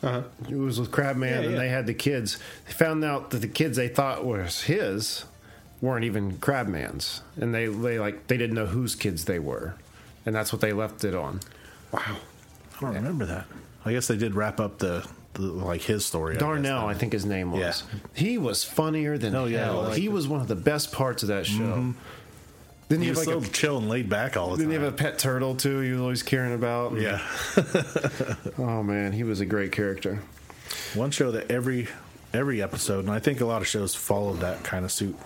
Uh-huh. It was with Crabman, Yeah, and yeah. they had the kids. They found out that the kids they thought was his weren't even Crabman's, and they they like they didn't know whose kids they were, and that's what they left it on. Wow. I don't remember that. I guess they did wrap up the, like his story. I guess, Darnell, then. I think his name was. Yeah. He was funnier than Oh, yeah, hell. He was one of the best parts of that show. Mm-hmm. Didn't He he was have like so a chill and laid back all the didn't time. he have a pet turtle too? He was always caring about. yeah. Oh man, he was a great character. One show that every every episode, and I think a lot of shows followed that kind of suit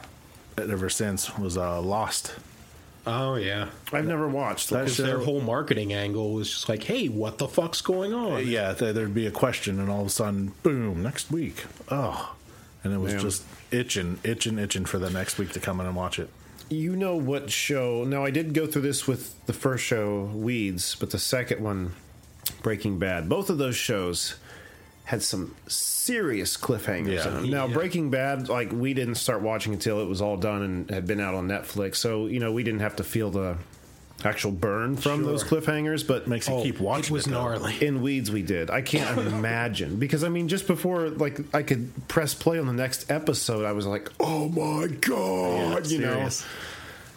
ever since, was uh, Lost. Oh yeah. I've never watched. That Because show- their whole marketing angle was just like, hey, what the fuck's going on? Yeah, th- there'd be a question, and all of a sudden, boom, next week. Oh, and it was Yeah. just itching, itching, itching for the next week to come in and watch it. You know what show? Now I did go through this with the first show, Weeds, but the second one, Breaking Bad. Both of those shows had some serious cliffhangers. Yeah. in them. Now Yeah. Breaking Bad, like we didn't start watching until it was all done and had been out on Netflix, so you know we didn't have to feel the actual burn from Sure. those cliffhangers, but Makes you Oh, keep watching. It was though. gnarly. in weeds we did i can't imagine because i mean just before like i could press play on the next episode i was like oh my god you know Serious.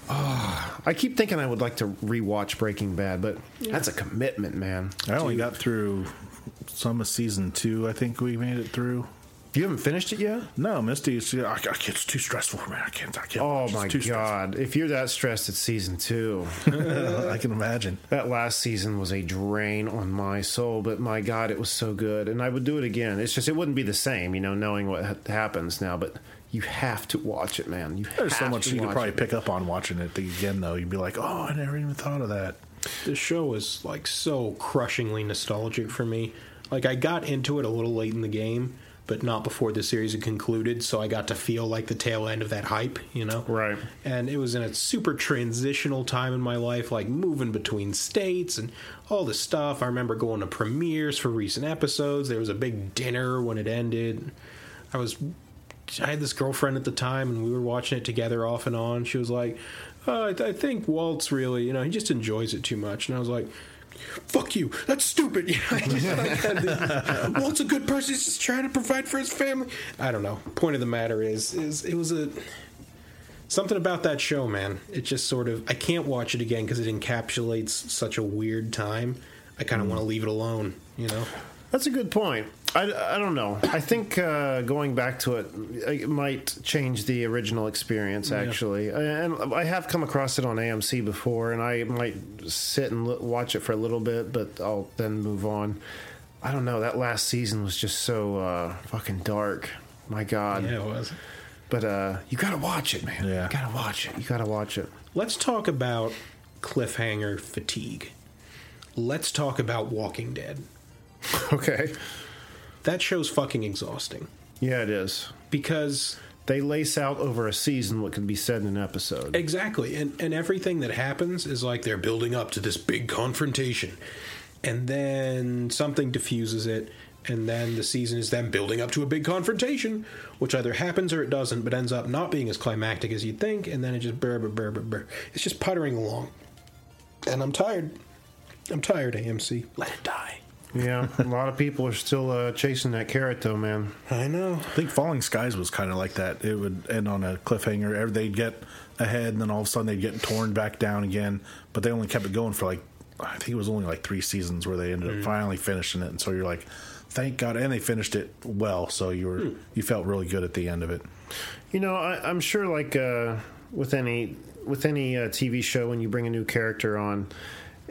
Ah, i keep thinking i would like to rewatch breaking bad but that's a commitment man I only got through some of season two. I think we made it through. you haven't finished it yet No, Misty, it's, I, I, it's too stressful for me. I can't. I can't oh. It's my too stressful. god if you're that stressed at season two I can imagine. that last season was a drain on my soul but my god it was so good and i would do it again it's just it wouldn't be the same you know knowing what ha- happens now but you have to watch it man you There's so much to you could probably it. pick up on watching it again, though. You'd be like, oh, I never even thought of that. This show is like so crushingly nostalgic for me. Like I got into it a little late in the game, but not before the series had concluded, so I got to feel like the tail end of that hype, you know? Right. And it was in a super transitional time in my life, like moving between states and all this stuff. I remember going to premieres for recent episodes. There was a big dinner when it ended. I was I had this girlfriend at the time, and we were watching it together off and on. She was like, uh, I, th- I think Walt's really, you know, he just enjoys it too much. And I was like, fuck you. That's stupid. You know, I just, like, this- Walt's a good person. He's just trying to provide for his family. I don't know. Point of the matter is, is it was a something about that show, man. It just sort of I can't watch it again because it encapsulates such a weird time. I kind of mm. want to leave it alone. You know. That's a good point. I, I don't know. I think uh, going back to it, it might change the original experience, actually. And I have come across it on AMC before, and I might sit and watch it for a little bit, but I'll then move on. I don't know. That last season was just so uh, fucking dark. My God. Yeah, it was. But uh, you gotta watch it, man. Yeah. You gotta watch it. You gotta watch it. Let's talk about cliffhanger fatigue. Let's talk about Walking Dead. Okay. That show's fucking exhausting Yeah, it is. because They lace out over a season what could be said in an episode. Exactly. And and everything that happens is like they're building up to this big confrontation. And then something diffuses it and then the season is them building up to a big confrontation, which either happens or it doesn't, but ends up not being as climactic as you'd think, and then it just burr, burr, burr, burr, burr. It's just puttering along. And I'm tired. I'm tired, AMC. Let it die. Yeah, a lot of people are still uh, chasing that carrot, though, man. I know. I think Falling Skies was kind of like that. It would end on a cliffhanger. Every- They'd get ahead, and then all of a sudden they'd get torn back down again. But they only kept it going for like I think it was only like three seasons where they ended up finally finishing it, and so you're like, thank God, and they finished it well, so you were you felt really good at the end of it. You know, I, I'm sure like uh, with any with any uh, TV show, when you bring a new character on,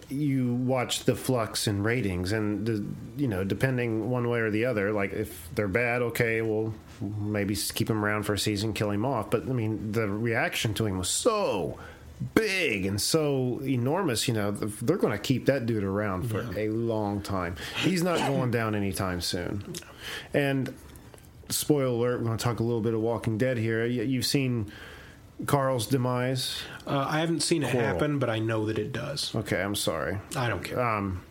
you watch the flux in ratings, and the, you know, depending one way or the other. Like if they're bad, okay, well maybe keep him around for a season, kill him off. But I mean, the reaction to him was so big and so enormous. You know, they're going to keep that dude around for a long time. He's not going down anytime soon, and spoiler alert, we're going to talk a little bit of Walking Dead here. You've seen Carl's demise. Uh, I haven't seen it Coral. happen, but I know that it does. Okay, I'm sorry. I don't care. Um,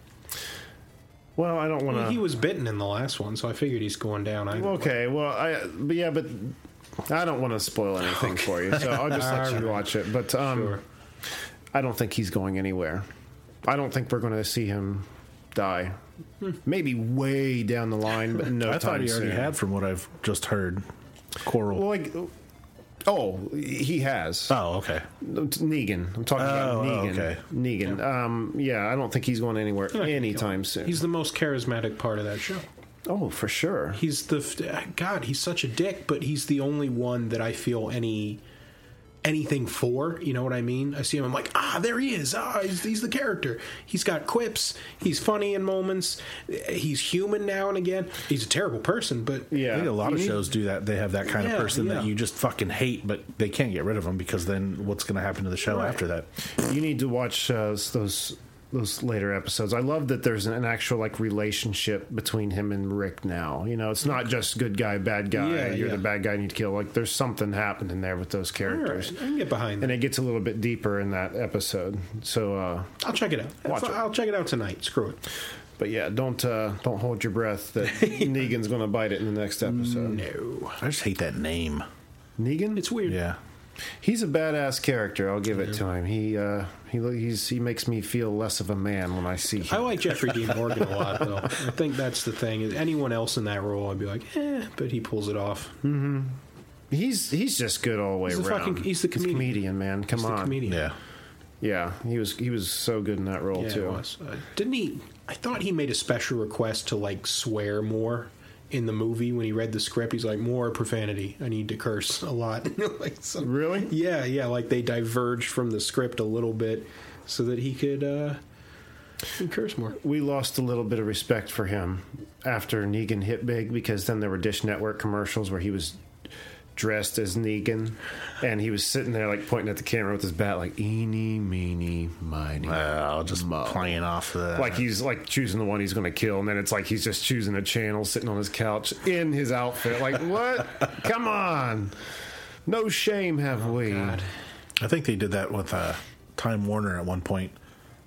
well, I don't want Well, he was bitten in the last one, so I figured he's going down. I, Okay, well, I but yeah, but I don't want to spoil anything for you, so I'll just let you watch it. But um, Sure. I don't think he's going anywhere. I don't think we're going to see him die. Maybe way down the line, but no I time thought he already soon. had, from what I've just heard, Coral. Well, like, oh, he has. oh, okay. Negan. I'm talking Oh, about oh, Negan. okay. Negan. Um, yeah, I don't think he's going anywhere anytime soon. He's the most charismatic part of that show. oh, for sure. He's the God. He's such a dick, but he's the only one that I feel any anything for. You know what I mean? I see him. I'm like, ah, there he is. Ah, he's, he's the character. He's got quips. He's funny in moments. He's human now and again. He's a terrible person, but Yeah, I think a lot of need- shows do that. They have that kind Yeah, of person yeah. that you just fucking hate, but they can't get rid of them because then what's going to happen to the show Right. after that? You need to watch uh, those those later episodes. I love that there's an actual like relationship between him and Rick now. You know, it's not just good guy, bad guy. Yeah, You're yeah. the bad guy. You need to kill. Like, there's something happening there with those all right, characters. I can get behind And that. it gets a little bit deeper in that episode. So, uh, I'll check it out. Watch it. I'll check it out tonight. Screw it. but yeah, don't uh, don't hold your breath that Negan's going to bite it in the next episode. No, I just hate that name. Negan, it's weird. Yeah. He's a badass character. I'll give it to him. He uh, he he's, he makes me feel less of a man when I see him. I like Jeffrey Dean Morgan a lot, though. I think that's the thing. Is anyone else in that role, I'd be like, eh, but he pulls it off. He's he's just good all the way He's the around. fucking- he's the comedian. man. Come He's on, the comedian. Yeah. Yeah, he was he was so good in that role Yeah, too. it was. Uh, didn't he? I thought he made a special request to like swear more in the movie when he read the script. He's like, more profanity. I need to curse a lot. like some, Really? Yeah, yeah. Like they diverged from the script a little bit so that he could uh, he could curse more. We lost a little bit of respect for him after Negan hit big because then there were Dish Network commercials where he was dressed as Negan and he was sitting there like pointing at the camera with his bat like eeny meeny miny. Well, just mo. playing off the. like he's like choosing the one he's going to kill, and then it's like he's just choosing a channel, sitting on his couch in his outfit. Like what? Come on, no shame have we? God. I think they did that with uh, Time Warner at one point,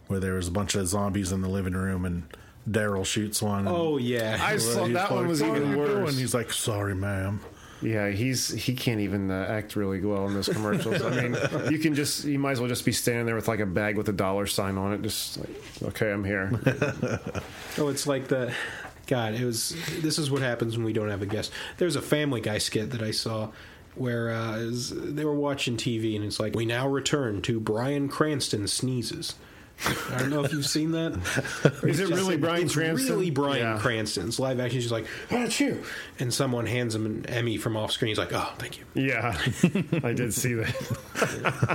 where there was a bunch of zombies in the living room and Daryl shoots one. and- Oh yeah. I saw He's that one was even worse. doing?" He's like, "Sorry, ma'am." Yeah, he's he can't even uh, act really well in those commercials. I mean, you can just you might as well just be standing there with like a bag with a dollar sign on it, just like, okay, I'm here. Oh, it's like the God. It was. This is what happens when we don't have a guest. There's a Family Guy skit that I saw where uh, was- they were watching TV and it's like we now return to Bryan Cranston sneezes. I don't know if you've seen that. Is it really Bryan it's Cranston? Really, Bryan Yeah. Cranston's live action. She's like, oh, "That's you," and someone hands him an Emmy from off screen. He's like, "Oh, thank you." Yeah, I did see that.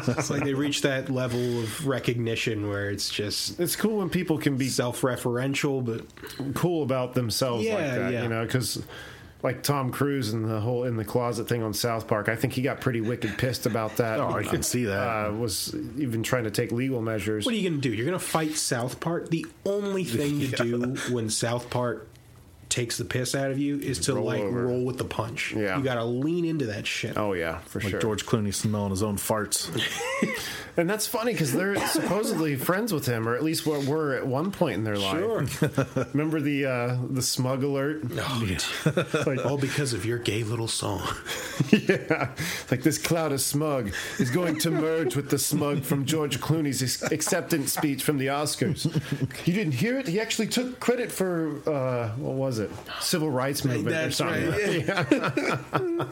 It's like they reach that level of recognition where it's just It's cool when people can be self-referential, but cool about themselves like that, yeah. you know, because like Tom Cruise and the whole in the closet thing on South Park, I think he got pretty wicked pissed about that. Oh, I can see that. Uh, was even trying to take legal measures. What are you going to do? You're going to fight South Park? The only thing to do when South Park takes the piss out of you is to Roll like over. roll with the punch. Yeah. You got to lean into that shit. oh yeah, for sure. Like sure. George Clooney smelling his own farts. And that's funny because they're supposedly friends with him, or at least what were at one point in their life. Sure. Remember the uh, the smug alert? like, All because of your gay little song. yeah, like this cloud of smug is going to merge with the smug from George Clooney's acceptance speech from the Oscars. You didn't hear it? He actually took credit for uh, what was it? Civil rights movement or That's something. right,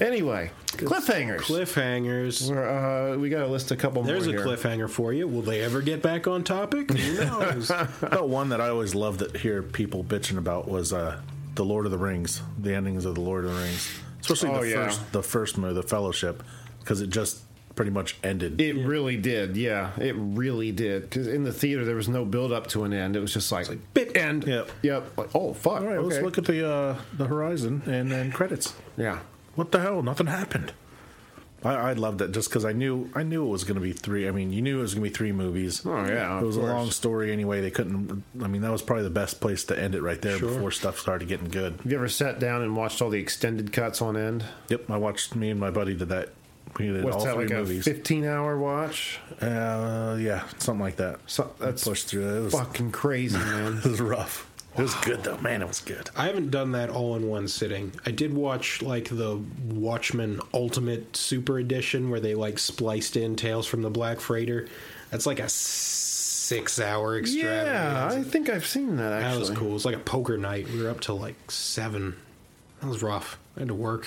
Anyway, cliffhangers. Cliffhangers. We're, uh, we got to list a couple There's a here. cliffhanger for you. Will they ever get back on topic? Who knows? Oh, one that I always loved to hear people bitching about was uh, the Lord of the Rings, the endings of the Lord of the Rings, especially Oh, the yeah. first, the first movie, the Fellowship, because it just pretty much ended. It really did, yeah. It really did. Because in the theater, there was no build up to an end. It was just like, bit end. Yep. Yep. Like, oh, fuck. All right, okay. let's look at the uh, the horizon and then credits. Yeah. What the hell? Nothing happened. I, I loved it just because I knew I knew it was going to be three. I mean, you knew it was going to be three movies. Oh, yeah, it was a long story anyway. They couldn't. I mean, that was probably the best place to end it right there Sure. before stuff started getting good. Have you ever sat down and watched all the extended cuts on end? Yep, I watched. Me and my buddy did that. We did What's all that, three like movies. 15 hour watch? Uh, yeah, something like that. So, that's pushed through. It was, fucking crazy, man. it was rough. It was good though, man. It was good. I haven't done that all in one sitting. I did watch like the Watchmen Ultimate Super Edition where they like spliced in Tales from the Black Freighter. That's like a six hour extravaganza. yeah. I think I've seen that actually. that was cool. It was like a poker night. We were up till like seven. That was rough. I had to work.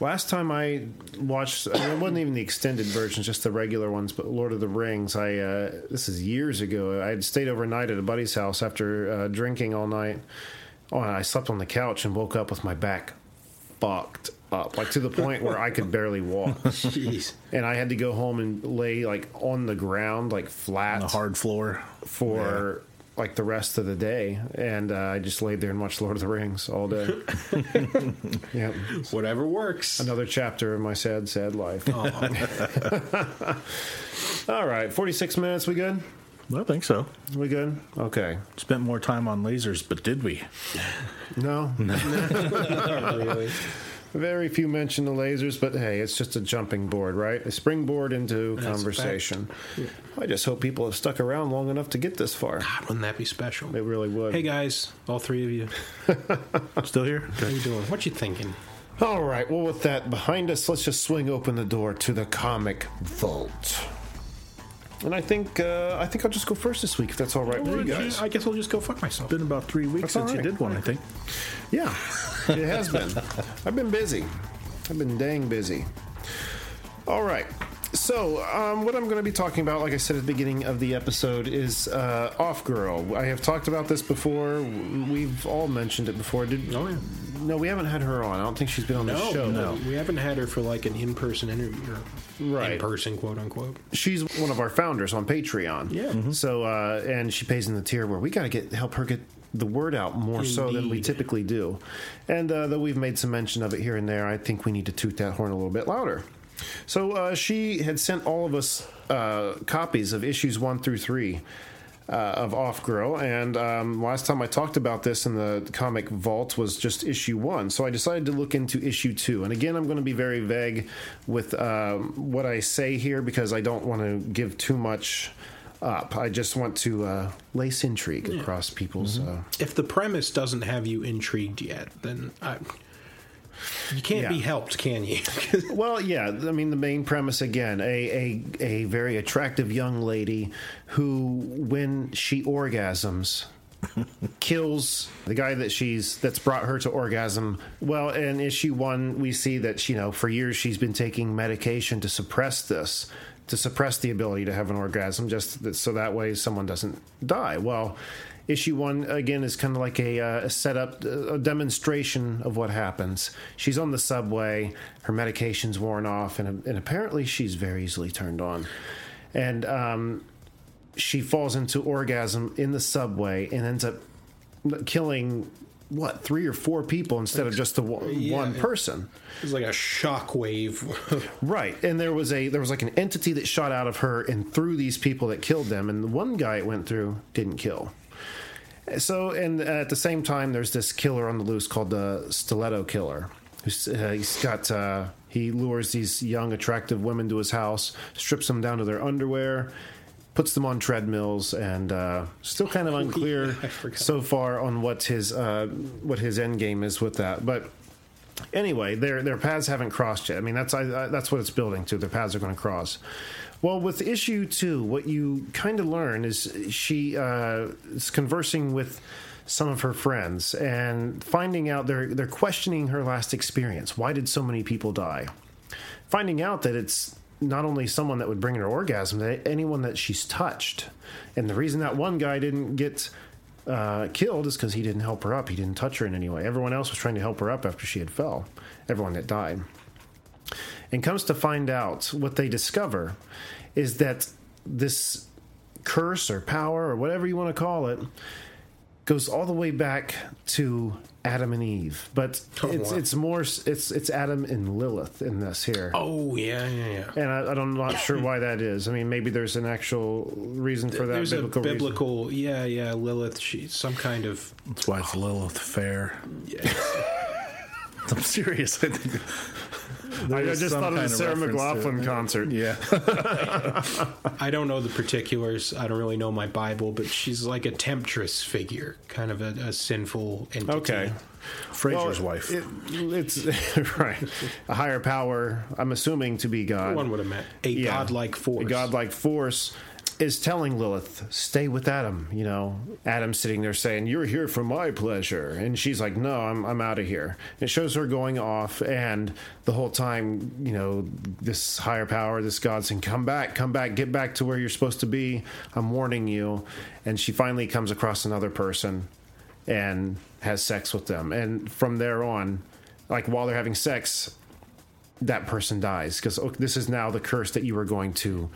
Last time I watched, I mean, it wasn't even the extended versions, just the regular ones. But Lord of the Rings, I uh, this is years ago. I had stayed overnight at a buddy's house after uh, drinking all night. Oh, and I slept on the couch and woke up with my back fucked up, like to the point where I could barely walk. Jeez. And I had to go home and lay like on the ground, like flat, On the hard floor. for like the rest of the day. And uh, I just laid there and watched Lord of the Rings all day. yep. Whatever works. Another chapter of my sad, sad life. All right, 46 minutes. We good? I think so. We good? Okay. Spent more time on lasers, but did we? No, Not really. Very few mention the lasers, but hey, it's just a jumping board, right? A springboard into That's conversation. I just hope people have stuck around long enough to get this far. God, wouldn't that be special? It really would. Hey guys, all three of you, Still here? how you doing? What you thinking? All right. Well, with that behind us, let's just swing open the door to the comic vault. And I think uh, I think I'll just go first this week, if that's all right with you guys. I guess I'll just go fuck myself. It's been about three weeks That's all since you did one, I think. Yeah, it has been. I've been busy. I've been dang busy. All right. So, um, what I'm going to be talking about, like I said at the beginning of the episode, is uh, Off Girl. I have talked about this before. We've all mentioned it before. Did, Oh, yeah. No, we haven't had her on. I don't think she's been on the show. no, we haven't had her for like an in-person interview, or Right. In-person, quote unquote. she's one of our founders on Patreon. Yeah. So uh, and she pays in the tier where we got to get help her get the word out more so than we typically do. And uh, though we've made some mention of it here and there, I think we need to toot that horn a little bit louder. So uh, she had sent all of us uh, copies of issues one through three. Uh, of Off Girl, and um, last time I talked about this in the comic vault was just issue one. So I decided to look into issue two, and again, I'm going to be very vague with um, what I say here because I don't want to give too much up. I just want to uh, lace intrigue across people's. Uh, If the premise doesn't have you intrigued yet, then I, you can't Yeah. be helped, can you? Well, yeah. I mean, the main premise again: a a a very attractive young lady who, when she orgasms, kills the guy that she's that's brought her to orgasm. Well, in issue one, we see that you know for years she's been taking medication to suppress this, to suppress the ability to have an orgasm, just so that way someone doesn't die. Well. Issue one again is kind of like a, uh, a setup, a demonstration of what happens. She's on the subway, her medication's worn off, and, and apparently she's very easily turned on. And um, she falls into orgasm in the subway and ends up killing what three or four people instead of just the one, Yeah, one it- person. It's like a shock wave, Right, and there was a there was like an entity that shot out of her and through these people that killed them, and the one guy it went through didn't kill. So, and at the same time, there's this killer on the loose called the Stiletto Killer. Who's, uh, he's got uh, he lures these young, attractive women to his house, strips them down to their underwear, puts them on treadmills, and uh, still kind of unclear so far on what his uh, what his end game is with that, but anyway, their their paths haven't crossed yet. I mean, that's I, I, that's what it's building to. Their paths are going to cross. Well, with issue two, what you kind of learn is she uh, is conversing with some of her friends and finding out they're they're questioning her last experience. Why did so many people die? Finding out that it's not only someone that would bring her orgasm, that anyone that she's touched. And the reason that one guy didn't get uh, killed is because he didn't help her up. He didn't touch her in any way. Everyone else was trying to help her up after she had fell. Everyone that died. And comes to find out what they discover is that this curse or power or whatever you want to call it goes all the way back to Adam and Eve, but Oh, it's wow. it's more it's it's Adam and Lilith in this here. Oh yeah, yeah, yeah. And I, I'm not sure why that is. I mean, maybe there's an actual reason for that. There's biblical a reason. biblical, yeah, yeah. Lilith, she's some kind of. That's why it's Lilith Fair. I'm serious. I I, I just thought of the kind of Sarah reference McLaughlin concert. Yeah. I don't know the particulars. I don't really know my Bible, but she's like a temptress figure, kind of a, a sinful entity. Okay. Frasier's Well, wife. It, it's right. A higher power. I'm assuming to be God. One would have meant a Yeah. godlike force. A godlike force is telling Lilith, "Stay with Adam." You know, Adam's sitting there saying, "You're here for my pleasure," and she's like, "No, I'm I'm out of here." It shows her going off, and the whole time, you know, this higher power, this God saying, "Come back, come back, get back to where you're supposed to be." I'm warning you. And she finally comes across another person and has sex with them, and from there on, like while they're having sex, that person dies because oh, this is now the curse that you are going to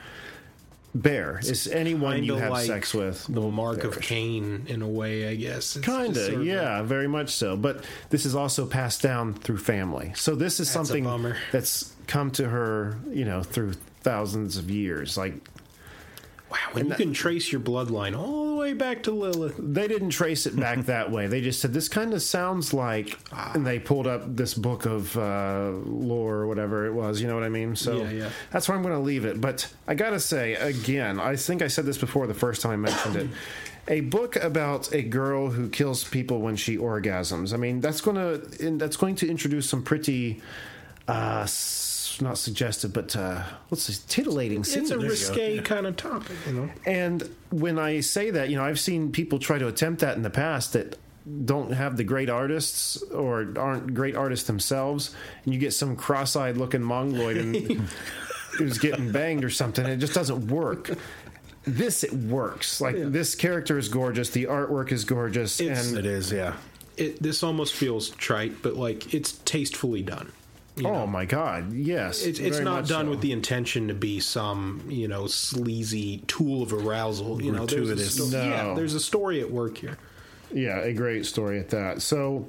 bear. Is anyone you have like sex with the mark of. Cain, in a way, I guess. It's just Kind sort of, yeah, very much so. But this is also passed down through family. So this is something that's come to her, you know, through thousands of years. Like Wow, when you can trace your bloodline all the way back to Lilith. they didn't trace it back that way. They just said this kind of sounds like, Ah. and they pulled up this book of uh, lore or whatever it was. You know what I mean? So Yeah, yeah. that's where I'm going to leave it. But I got to say again, I think I said this before the first time I mentioned it. A book about a girl who kills people when she orgasms. I mean, that's going to that's going to introduce some pretty. Uh, not suggestive, but uh, what's this titillating scenes. It's a There you risque kind of topic, you know. And when I say that, you know, I've seen people try to attempt that in the past that don't have the great artists or aren't great artists themselves, and you get some cross-eyed looking mongoloid and who's getting banged or something. And it just doesn't work. This it works. Like this character is gorgeous. The artwork is gorgeous, It's- and it is, yeah. It, this almost feels trite, but like it's tastefully done. You oh know? my god, yes, It's, it's not done so. with the intention to be some, you know, sleazy tool of arousal. You know, there's a sto- No. yeah, there's a story at work here. Yeah, a great story at that. So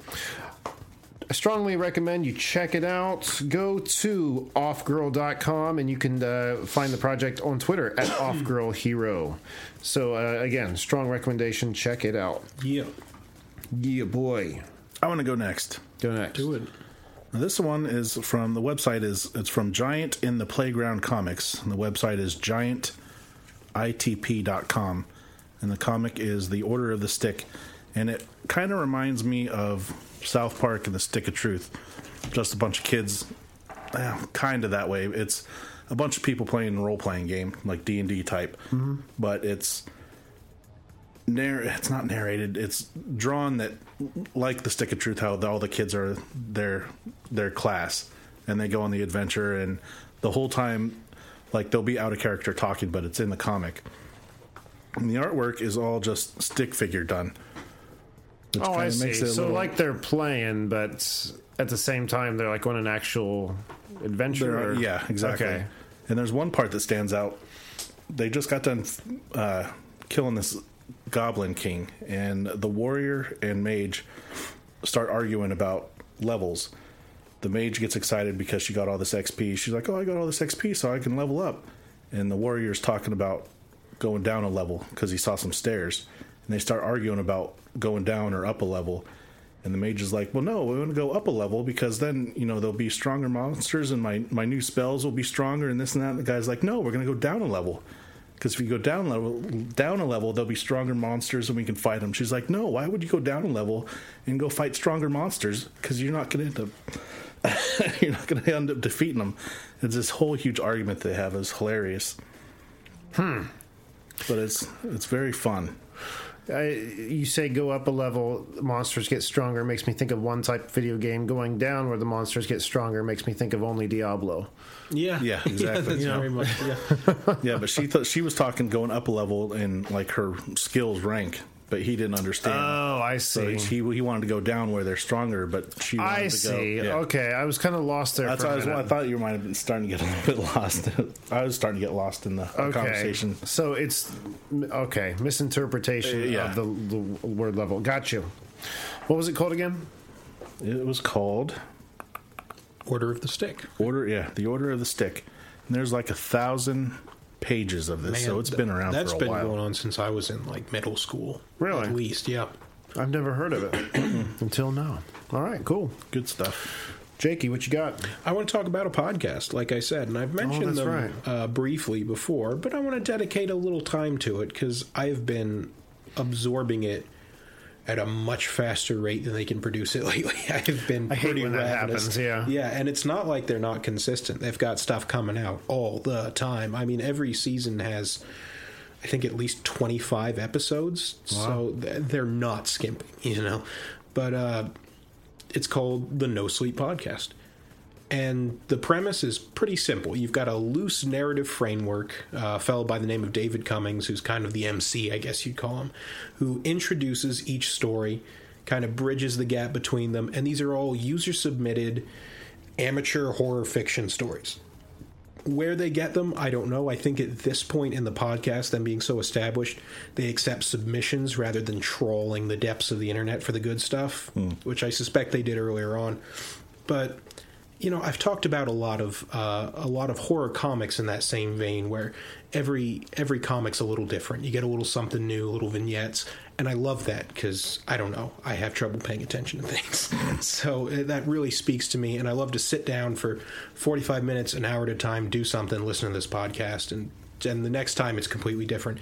I strongly recommend you check it out. Go to offgirl.com and you can uh, find the project on Twitter at offgirlhero. So uh, again, strong recommendation. Check it out. Yeah, Yeah, boy. I want to go next. Go next. do it. Now, This one is from the website is it's from Giant in the Playground Comics. And the website is giantitp.com. And the comic is The Order of the Stick. And it kind of reminds me of South Park and the Stick of Truth. Just a bunch of kids eh, kind of that way. It's a bunch of people playing a role playing game like D&D type. Mm-hmm. But it's narr- it's not narrated it's drawn that like the stick of truth how all the kids are their their class and they go on the adventure and the whole time like they'll be out of character talking but it's in the comic and the artwork is all just stick figure done which Oh, I see. makes it So little- like they're playing, but at the same time they're like on an actual adventure. Yeah, exactly. Okay. And there's one part that stands out. They just got done uh, killing this goblin king, and the warrior and mage start arguing about levels. The mage gets excited because she got all this XP. She's like, "Oh, I got all this XP, so I can level up." And the warrior's talking about going down a level because he saw some stairs, and they start arguing about going down or up a level. And the mage is like, "Well, no, we want to go up a level because then you know there'll be stronger monsters, and my my new spells will be stronger, and this and that." And the guy's like, "No, we're going to go down a level because if you go down level down a level, there'll be stronger monsters, and we can fight them." She's like, "No, why would you go down a level and go fight stronger monsters? Because you're not going to end up you're not going to end up defeating them." It's this whole huge argument they have is hilarious. Hmm. But it's it's very fun. I, you say go up a level, monsters get stronger. Makes me think of one type of video game. Going down where the monsters get stronger makes me think of only Diablo. Yeah, Yeah, exactly. that's You know? very much. Yeah. Yeah, but she thought she was talking going up a level in like her skills rank, but he didn't understand. Oh, I so see. he he wanted to go down where they're stronger, but she wanted I to see. Go, yeah. Okay, I was kind of lost there. That's for why a I, was. I thought you might have been starting to get a little bit lost. I was starting to get lost in the Okay, conversation. so it's okay misinterpretation Uh, yeah. of the, the word level. Got you. What was it called again? It was called Order of the Stick. Order. Yeah, the Order of the Stick. And there's like a thousand pages of this, so it's been around That's for a been while. going on since I was in like middle school. Really? At least, yeah. I've never heard of it until now. All right, cool. Good stuff. Jakey, what you got? I want to talk about a podcast, like I said, and I've mentioned that's them right. uh, briefly before, but I want to dedicate a little time to it because I've been absorbing it at a much faster rate than they can produce it lately. I've been I hate pretty when that ravenous. happens, yeah. yeah, and it's not like they're not consistent. They've got stuff coming out all the time. I mean, every season has. I think at least 25 episodes, so th- they're not skimping, you know. But uh, it's called the No Sleep Podcast. And the premise is pretty simple. You've got a loose narrative framework, uh, a fellow by the name of David Cummings, who's kind of the MC, I guess you'd call him, who introduces each story, kind of bridges the gap between them. And these are all user submitted amateur horror fiction stories. Where they get them, I don't know. I think at this point in the podcast, them being so established, they accept submissions rather than trawling the depths of the internet for the good stuff, which I suspect they did earlier on. But you know, I've talked about a lot of uh, a lot of horror comics in that same vein, where every every comic's a little different. You get a little something new, a little vignettes, and I love that because I don't know, I have trouble paying attention to things, so uh, that really speaks to me. And I love to sit down for forty five minutes, an hour at a time, do something, listen to this podcast, and and the next time it's completely different.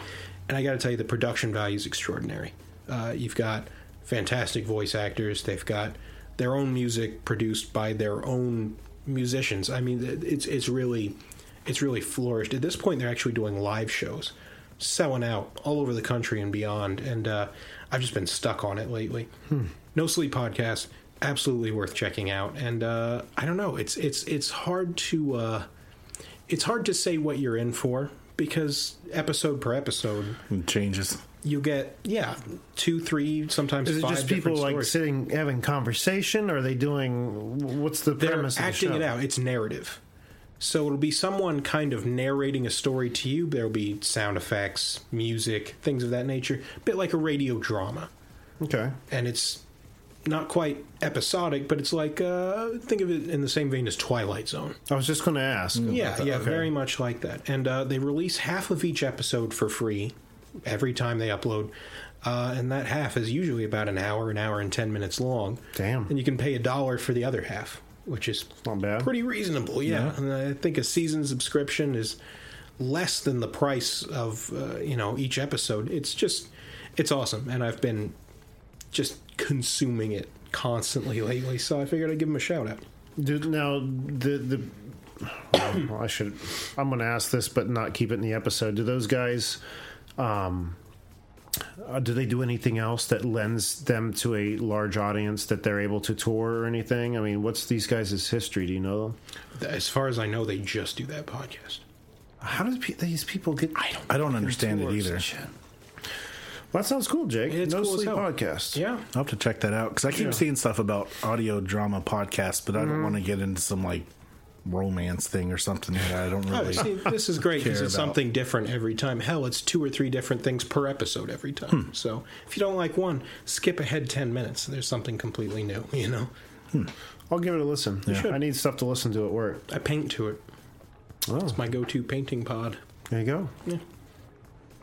And I got to tell you, the production value is extraordinary. Uh, you've got fantastic voice actors. They've got their own music produced by their own musicians. I mean, it's it's really it's really flourished. At this point, they're actually doing live shows, selling out all over the country and beyond. And uh, I've just been stuck on it lately. No Sleep podcast, absolutely worth checking out. And uh, I don't know, it's it's it's hard to uh, it's hard to say what you're in for because episode per episode It changes. you get yeah two three sometimes Is it five just people like stories. sitting having conversation? Or are they doing what's the premise? they're premise? acting of it the show? out. It's narrative. So it'll be someone kind of narrating a story to you. There'll be sound effects, music, things of that nature. A bit like a radio drama. Okay. And it's not quite episodic, but it's like uh, think of it in the same vein as Twilight Zone. I was just going to ask. Yeah, yeah, Okay. very much like that. And uh, they release half of each episode for free every time they upload. Uh, and that half is usually about an hour, an hour and 10 minutes long. Damn. And you can pay a dollar for the other half, which is Not bad. pretty reasonable, yeah. And I think a season subscription is less than the price of, uh, you know, each episode. It's just, it's awesome. And I've been just consuming it constantly lately. So I figured I'd give them a shout out. Do, now the the well, I should I'm going to ask this, but not keep it in the episode. Do those guys? Um, uh, do they do anything else that lends them to a large audience that they're able to tour or anything? I mean, what's these guys' history? Do you know them? As far as I know, they just do that podcast. How do these people get? I don't. I don't understand it tours either. And shit. Well, that sounds cool, Jake. It's no cool as sleep hell. podcast. Yeah. I'll have to check that out because I keep seeing stuff about audio drama podcasts, but I Mm-hmm. don't want to get into some like romance thing or something that I don't Oh, really. see, this is great because it's about. something different every time. Hell, it's two or three different things per episode every time. Hmm. So if you don't like one, skip ahead ten minutes. There's something completely new. You know, I'll give it a listen. should. I need stuff to listen to at work. I paint to it. Oh, It's my go-to painting pod. there you go. Yeah.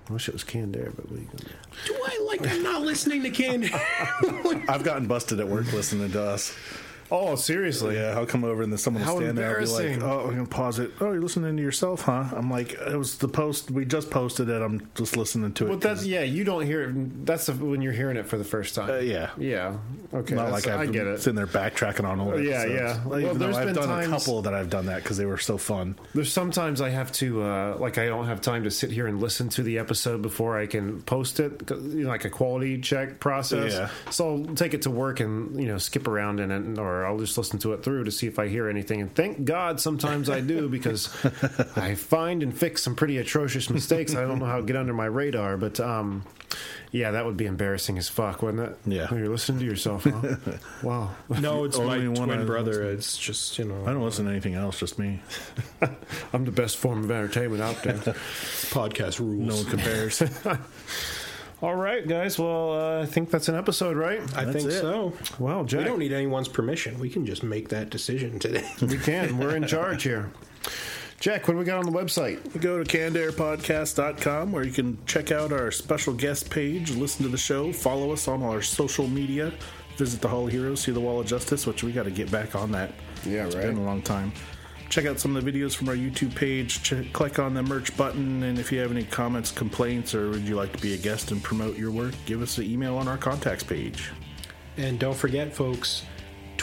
I wish it was canned air, but we can. Do I like I'm not listening to Candy? I've gotten busted at work listening to us. Oh, seriously? Yeah, I'll come over and then someone will How stand there and be like, "Oh, I'm gonna pause it. Oh, you're listening to yourself, huh?" I'm like, "It was the post. We just posted it. I'm just listening to it." Well, that's yeah. You don't hear it. That's the, when you're hearing it for the first time. Uh, yeah. Yeah. Okay. not like I've I get it. sitting there backtracking on old Yeah, episodes. yeah. Well, Even there's I've been done times- a couple that I've done that because they were so fun. There's sometimes I have to uh, like I don't have time to sit here and listen to the episode before I can post it, you know, like a quality check process. Yeah. So I'll take it to work and you know skip around in it, or I'll just listen to it through to see if I hear anything. And thank God sometimes I do because I find and fix some pretty atrocious mistakes. I don't know how to get under my radar, but um, yeah, that would be embarrassing as fuck, wouldn't it? Yeah. When you're listening to yourself. Huh? wow. No, it's my one twin I brother. It's just you know. I don't listen to anything else, just me. I'm the best form of entertainment out there. podcast rules. No one compares. All right, guys. Well, uh, I think that's an episode, right? I That's think it. so. Wow, Jack. We don't need anyone's permission. We can just make that decision today. We can. We're in charge here. Jack, what do we got on the website? Go to cannedairpodcast.com where you can check out our special guest page, listen to the show, follow us on our social media, visit the Hall of Heroes, see the Wall of Justice, which we got to get back on that. Yeah, It's right. been a long time. Check out some of the videos from our YouTube page. Ch- click on the merch button, and if you have any comments, complaints, or would you like to be a guest and promote your work, give us an email on our contacts page. and don't forget, folks,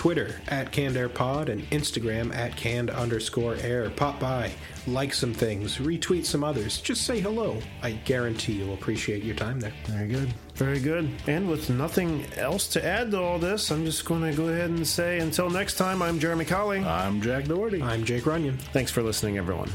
Twitter at CannedAirPod and Instagram at canned underscore air. Pop by, like some things, retweet some others. Just say hello. I guarantee you'll appreciate your time there. Very good. Very good. And with nothing else to add to all this, I'm just going to go ahead and say until next time, I'm Jeremy Colley. I'm Jack Doherty. I'm Jake Runyon. Thanks for listening, everyone.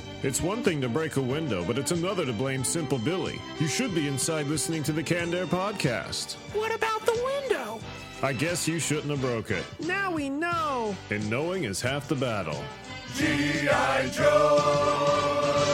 Flint. It's one thing to break a window, but it's another to blame Simple Billy. You should be inside listening to the Canned Air podcast. What about the window? I guess you shouldn't have broke it. Now we know. And knowing is half the battle. G.I. Joe!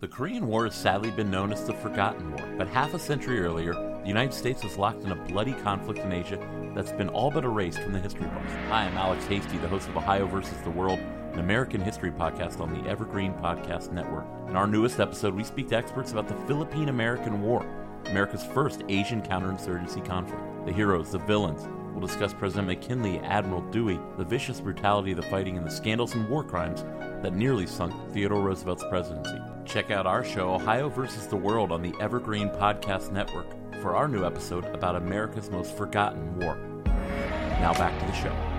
The Korean War has sadly been known as the Forgotten War, but half a century earlier, the United States was locked in a bloody conflict in Asia that's been all but erased from the history books. Hi, I'm Alex Hasty, the host of Ohio versus the World, an American history podcast on the Evergreen Podcast Network. In our newest episode, we speak to experts about the Philippine American War, America's first Asian counterinsurgency conflict. The heroes, the villains, We'll discuss President McKinley, Admiral Dewey, the vicious brutality of the fighting, and the scandals and war crimes that nearly sunk Theodore Roosevelt's presidency. Check out our show, Ohio versus the World, on the Evergreen Podcast Network for our new episode about America's most forgotten war. Now back to the show.